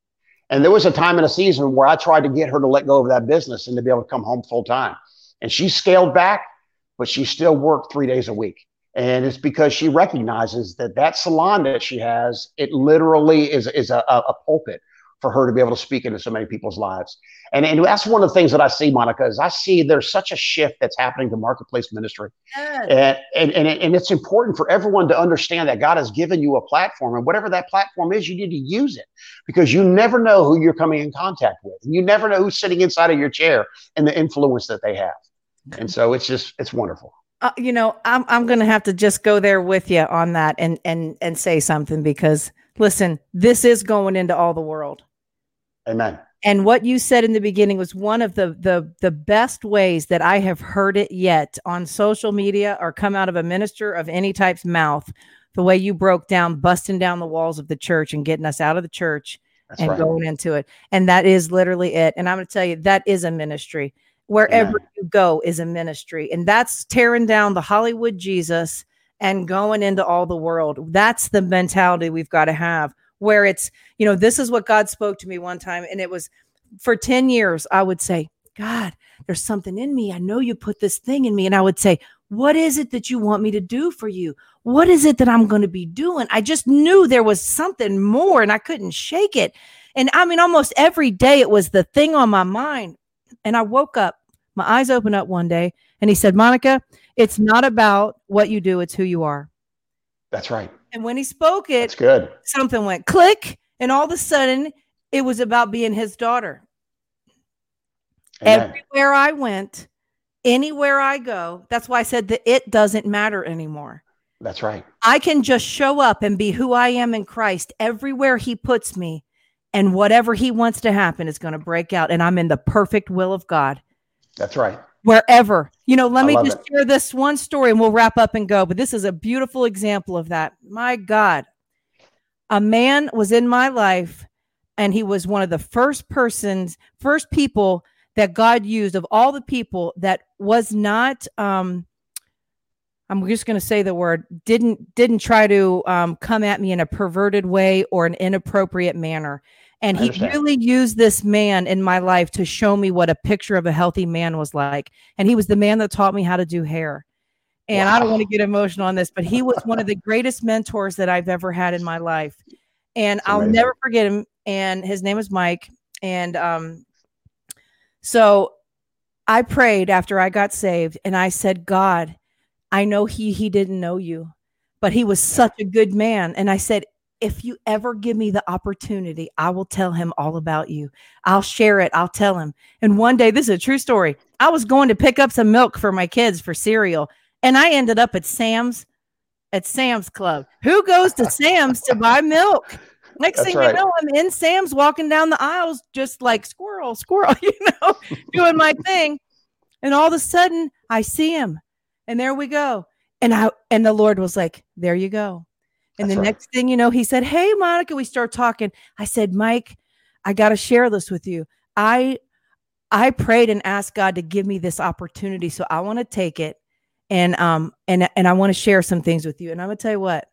And there was a time in a season where I tried to get her to let go of that business and to be able to come home full time. And she scaled back, but she still worked three days a week. And it's because she recognizes that that salon that she has, it literally is, is a, a pulpit for her to be able to speak into so many people's lives. And, and that's one of the things that I see, Monica, is I see there's such a shift that's happening to marketplace ministry. Yes. And, and, and, and it's important for everyone to understand that God has given you a platform. And whatever that platform is, you need to use it because you never know who you're coming in contact with. And You never know who's sitting inside of your chair and the influence that they have. And so it's just, it's wonderful. Uh, you know, I'm I'm going to have to just go there with you on that and and and say something because listen, this is going into all the world. Amen. And what you said in the beginning was one of the the the best ways that I have heard it yet on social media or come out of a minister of any type's mouth. The way you broke down, busting down the walls of the church and getting us out of the church That's and right. going into it, and that is literally it. And I'm going to tell you that is a ministry. Wherever Amen. you go is a ministry, and that's tearing down the Hollywood Jesus and going into all the world. That's the mentality we've got to have where it's, you know, this is what God spoke to me one time. And it was for 10 years, I would say, God, there's something in me. I know you put this thing in me. And I would say, What is it that you want me to do for you? What is it that I'm going to be doing? I just knew there was something more and I couldn't shake it. And I mean, almost every day it was the thing on my mind. And I woke up, my eyes opened up one day, and he said, Monica, it's not about what you do, it's who you are. That's right. And when he spoke it, That's good. something went click, and all of a sudden it was about being his daughter. Amen. Everywhere I went, anywhere I go, that's why I said that it doesn't matter anymore. That's right. I can just show up and be who I am in Christ everywhere he puts me, and whatever he wants to happen is going to break out, and I'm in the perfect will of God. That's right wherever. You know, let I me just it. share this one story and we'll wrap up and go. But this is a beautiful example of that. My God, a man was in my life and he was one of the first persons, first people that God used of all the people that was not um I'm just going to say the word didn't didn't try to um, come at me in a perverted way or an inappropriate manner. And he really used this man in my life to show me what a picture of a healthy man was like. And he was the man that taught me how to do hair. And wow. I don't want to get emotional on this, but he was one of the greatest mentors that I've ever had in my life. And I'll never forget him. And his name was Mike. And um, so I prayed after I got saved and I said, God, I know he he didn't know you, but he was such a good man. And I said, if you ever give me the opportunity, I will tell him all about you. I'll share it. I'll tell him. And one day, this is a true story. I was going to pick up some milk for my kids for cereal, and I ended up at Sam's at Sam's Club. Who goes to Sam's to buy milk? Next That's thing right. you know, I'm in Sam's walking down the aisles, just like squirrel, squirrel, you know, doing my thing. And all of a sudden, I see him, and there we go. And I and the Lord was like, "There you go." And That's the right. next thing you know, he said, Hey, Monica, we start talking. I said, Mike, I got to share this with you. I I prayed and asked God to give me this opportunity. So I want to take it and um and and I want to share some things with you. And I'm gonna tell you what,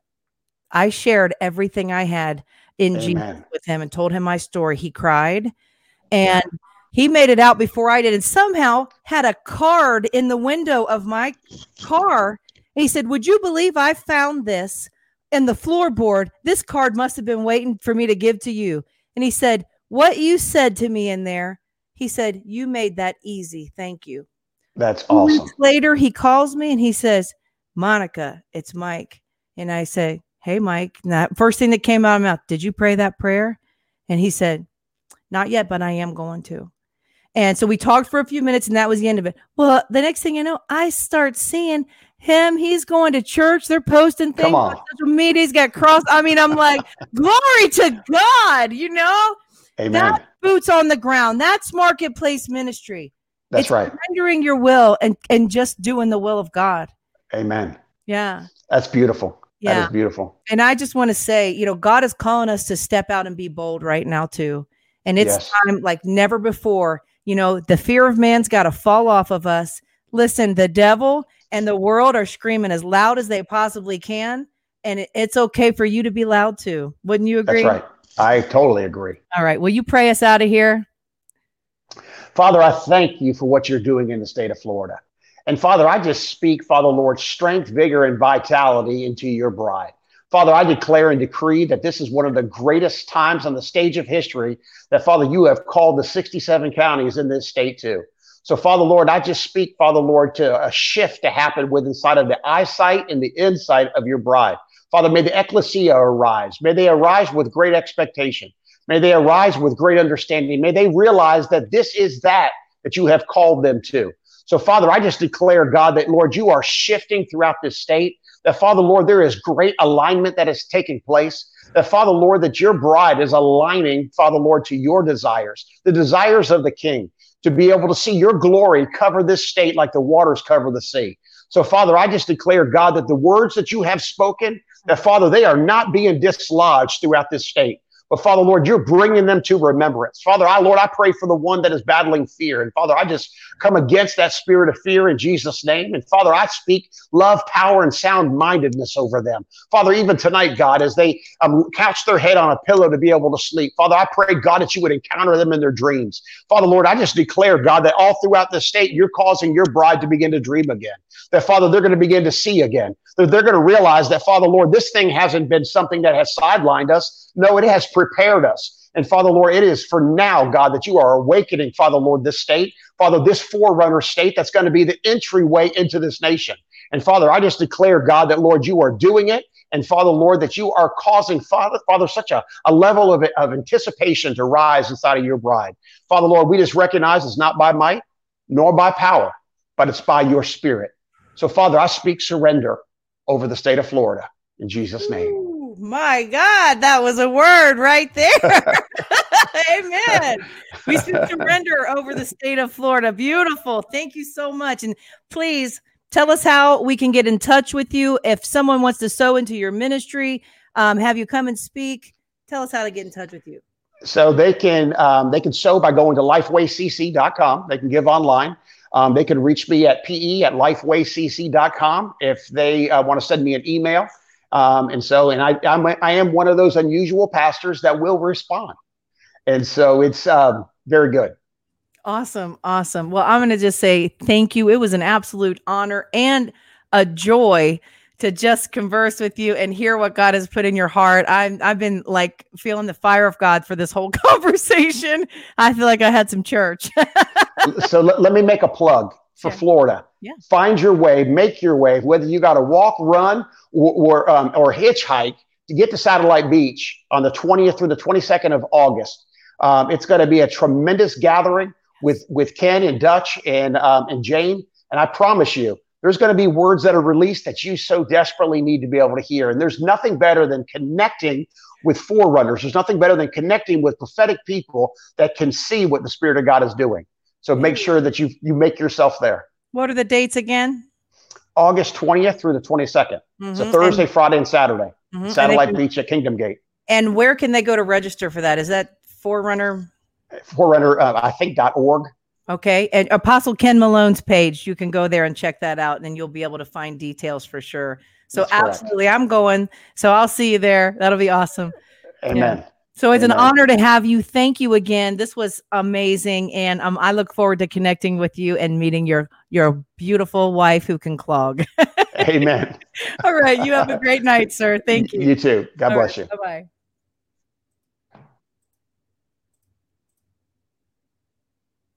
I shared everything I had in Amen. Jesus with him and told him my story. He cried and he made it out before I did, and somehow had a card in the window of my car. he said, Would you believe I found this and the floorboard, this card must have been waiting for me to give to you. And he said, What you said to me in there, he said, You made that easy. Thank you. That's awesome. later, he calls me and he says, Monica, it's Mike. And I say, Hey, Mike. And that first thing that came out of my mouth, did you pray that prayer? And he said, Not yet, but I am going to. And so we talked for a few minutes and that was the end of it. Well, the next thing you know, I start seeing him. He's going to church. They're posting things on social media. He's got cross. I mean, I'm like, glory to God, you know? Amen. That's boots on the ground. That's marketplace ministry. That's it's right. Rendering your will and, and just doing the will of God. Amen. Yeah. That's beautiful. Yeah. That is beautiful. And I just want to say, you know, God is calling us to step out and be bold right now, too. And it's yes. time like never before. You know, the fear of man's got to fall off of us. Listen, the devil and the world are screaming as loud as they possibly can. And it's okay for you to be loud too. Wouldn't you agree? That's right. I totally agree. All right. Will you pray us out of here? Father, I thank you for what you're doing in the state of Florida. And Father, I just speak, Father Lord, strength, vigor, and vitality into your bride. Father, I declare and decree that this is one of the greatest times on the stage of history that, Father, you have called the 67 counties in this state to. So, Father, Lord, I just speak, Father, Lord, to a shift to happen within inside of the eyesight and the insight of your bride. Father, may the ecclesia arise. May they arise with great expectation. May they arise with great understanding. May they realize that this is that that you have called them to. So, Father, I just declare, God, that, Lord, you are shifting throughout this state. That, Father, Lord, there is great alignment that is taking place. That, Father, Lord, that your bride is aligning, Father, Lord, to your desires, the desires of the King, to be able to see your glory cover this state like the waters cover the sea. So, Father, I just declare, God, that the words that you have spoken, that, Father, they are not being dislodged throughout this state. But Father, Lord, you're bringing them to remembrance. Father, I, Lord, I pray for the one that is battling fear. And Father, I just come against that spirit of fear in Jesus' name. And Father, I speak love, power, and sound mindedness over them. Father, even tonight, God, as they um, couch their head on a pillow to be able to sleep, Father, I pray, God, that you would encounter them in their dreams. Father, Lord, I just declare, God, that all throughout the state, you're causing your bride to begin to dream again. That, Father, they're going to begin to see again. That they're going to realize that, Father, Lord, this thing hasn't been something that has sidelined us no, it has prepared us. And Father, Lord, it is for now, God, that you are awakening, Father, Lord, this state, Father, this forerunner state that's going to be the entryway into this nation. And Father, I just declare, God, that, Lord, you are doing it. And Father, Lord, that you are causing, Father, Father, such a, a level of, of anticipation to rise inside of your bride. Father, Lord, we just recognize it's not by might nor by power, but it's by your spirit. So, Father, I speak surrender over the state of Florida in Jesus' name my God, that was a word right there. Amen. We should surrender over the state of Florida. Beautiful. Thank you so much. And please tell us how we can get in touch with you. If someone wants to sow into your ministry, um, have you come and speak, tell us how to get in touch with you. So they can um, they can sow by going to lifewaycc.com. They can give online. Um, they can reach me at pe at lifewaycc.com if they uh, want to send me an email. Um, and so, and I, I'm, I am one of those unusual pastors that will respond. And so it's um, very good. Awesome. Awesome. Well, I'm going to just say thank you. It was an absolute honor and a joy to just converse with you and hear what God has put in your heart. I've, I've been like feeling the fire of God for this whole conversation. I feel like I had some church. so let, let me make a plug for yeah. Florida. Yeah. Find your way, make your way, whether you got to walk, run, or or, um, or hitchhike to get to Satellite Beach on the 20th through the 22nd of August. Um, it's going to be a tremendous gathering with with Ken and Dutch and um, and Jane. And I promise you, there's going to be words that are released that you so desperately need to be able to hear. And there's nothing better than connecting with forerunners. There's nothing better than connecting with prophetic people that can see what the Spirit of God is doing. So make sure that you you make yourself there. What are the dates again? August 20th through the 22nd. Mm-hmm. So Thursday, and, Friday, and Saturday. Mm-hmm. Satellite and Beach at Kingdom Gate. And where can they go to register for that? Is that Forerunner? Forerunner, uh, I think, dot .org. Okay. And Apostle Ken Malone's page, you can go there and check that out, and you'll be able to find details for sure. So, That's absolutely, correct. I'm going. So, I'll see you there. That'll be awesome. Amen. Yeah. So it's Amen. an honor to have you. Thank you again. This was amazing, and um, I look forward to connecting with you and meeting your your beautiful wife who can clog. Amen. All right. You have a great night, sir. Thank you. You too. God All bless right. you. Bye bye.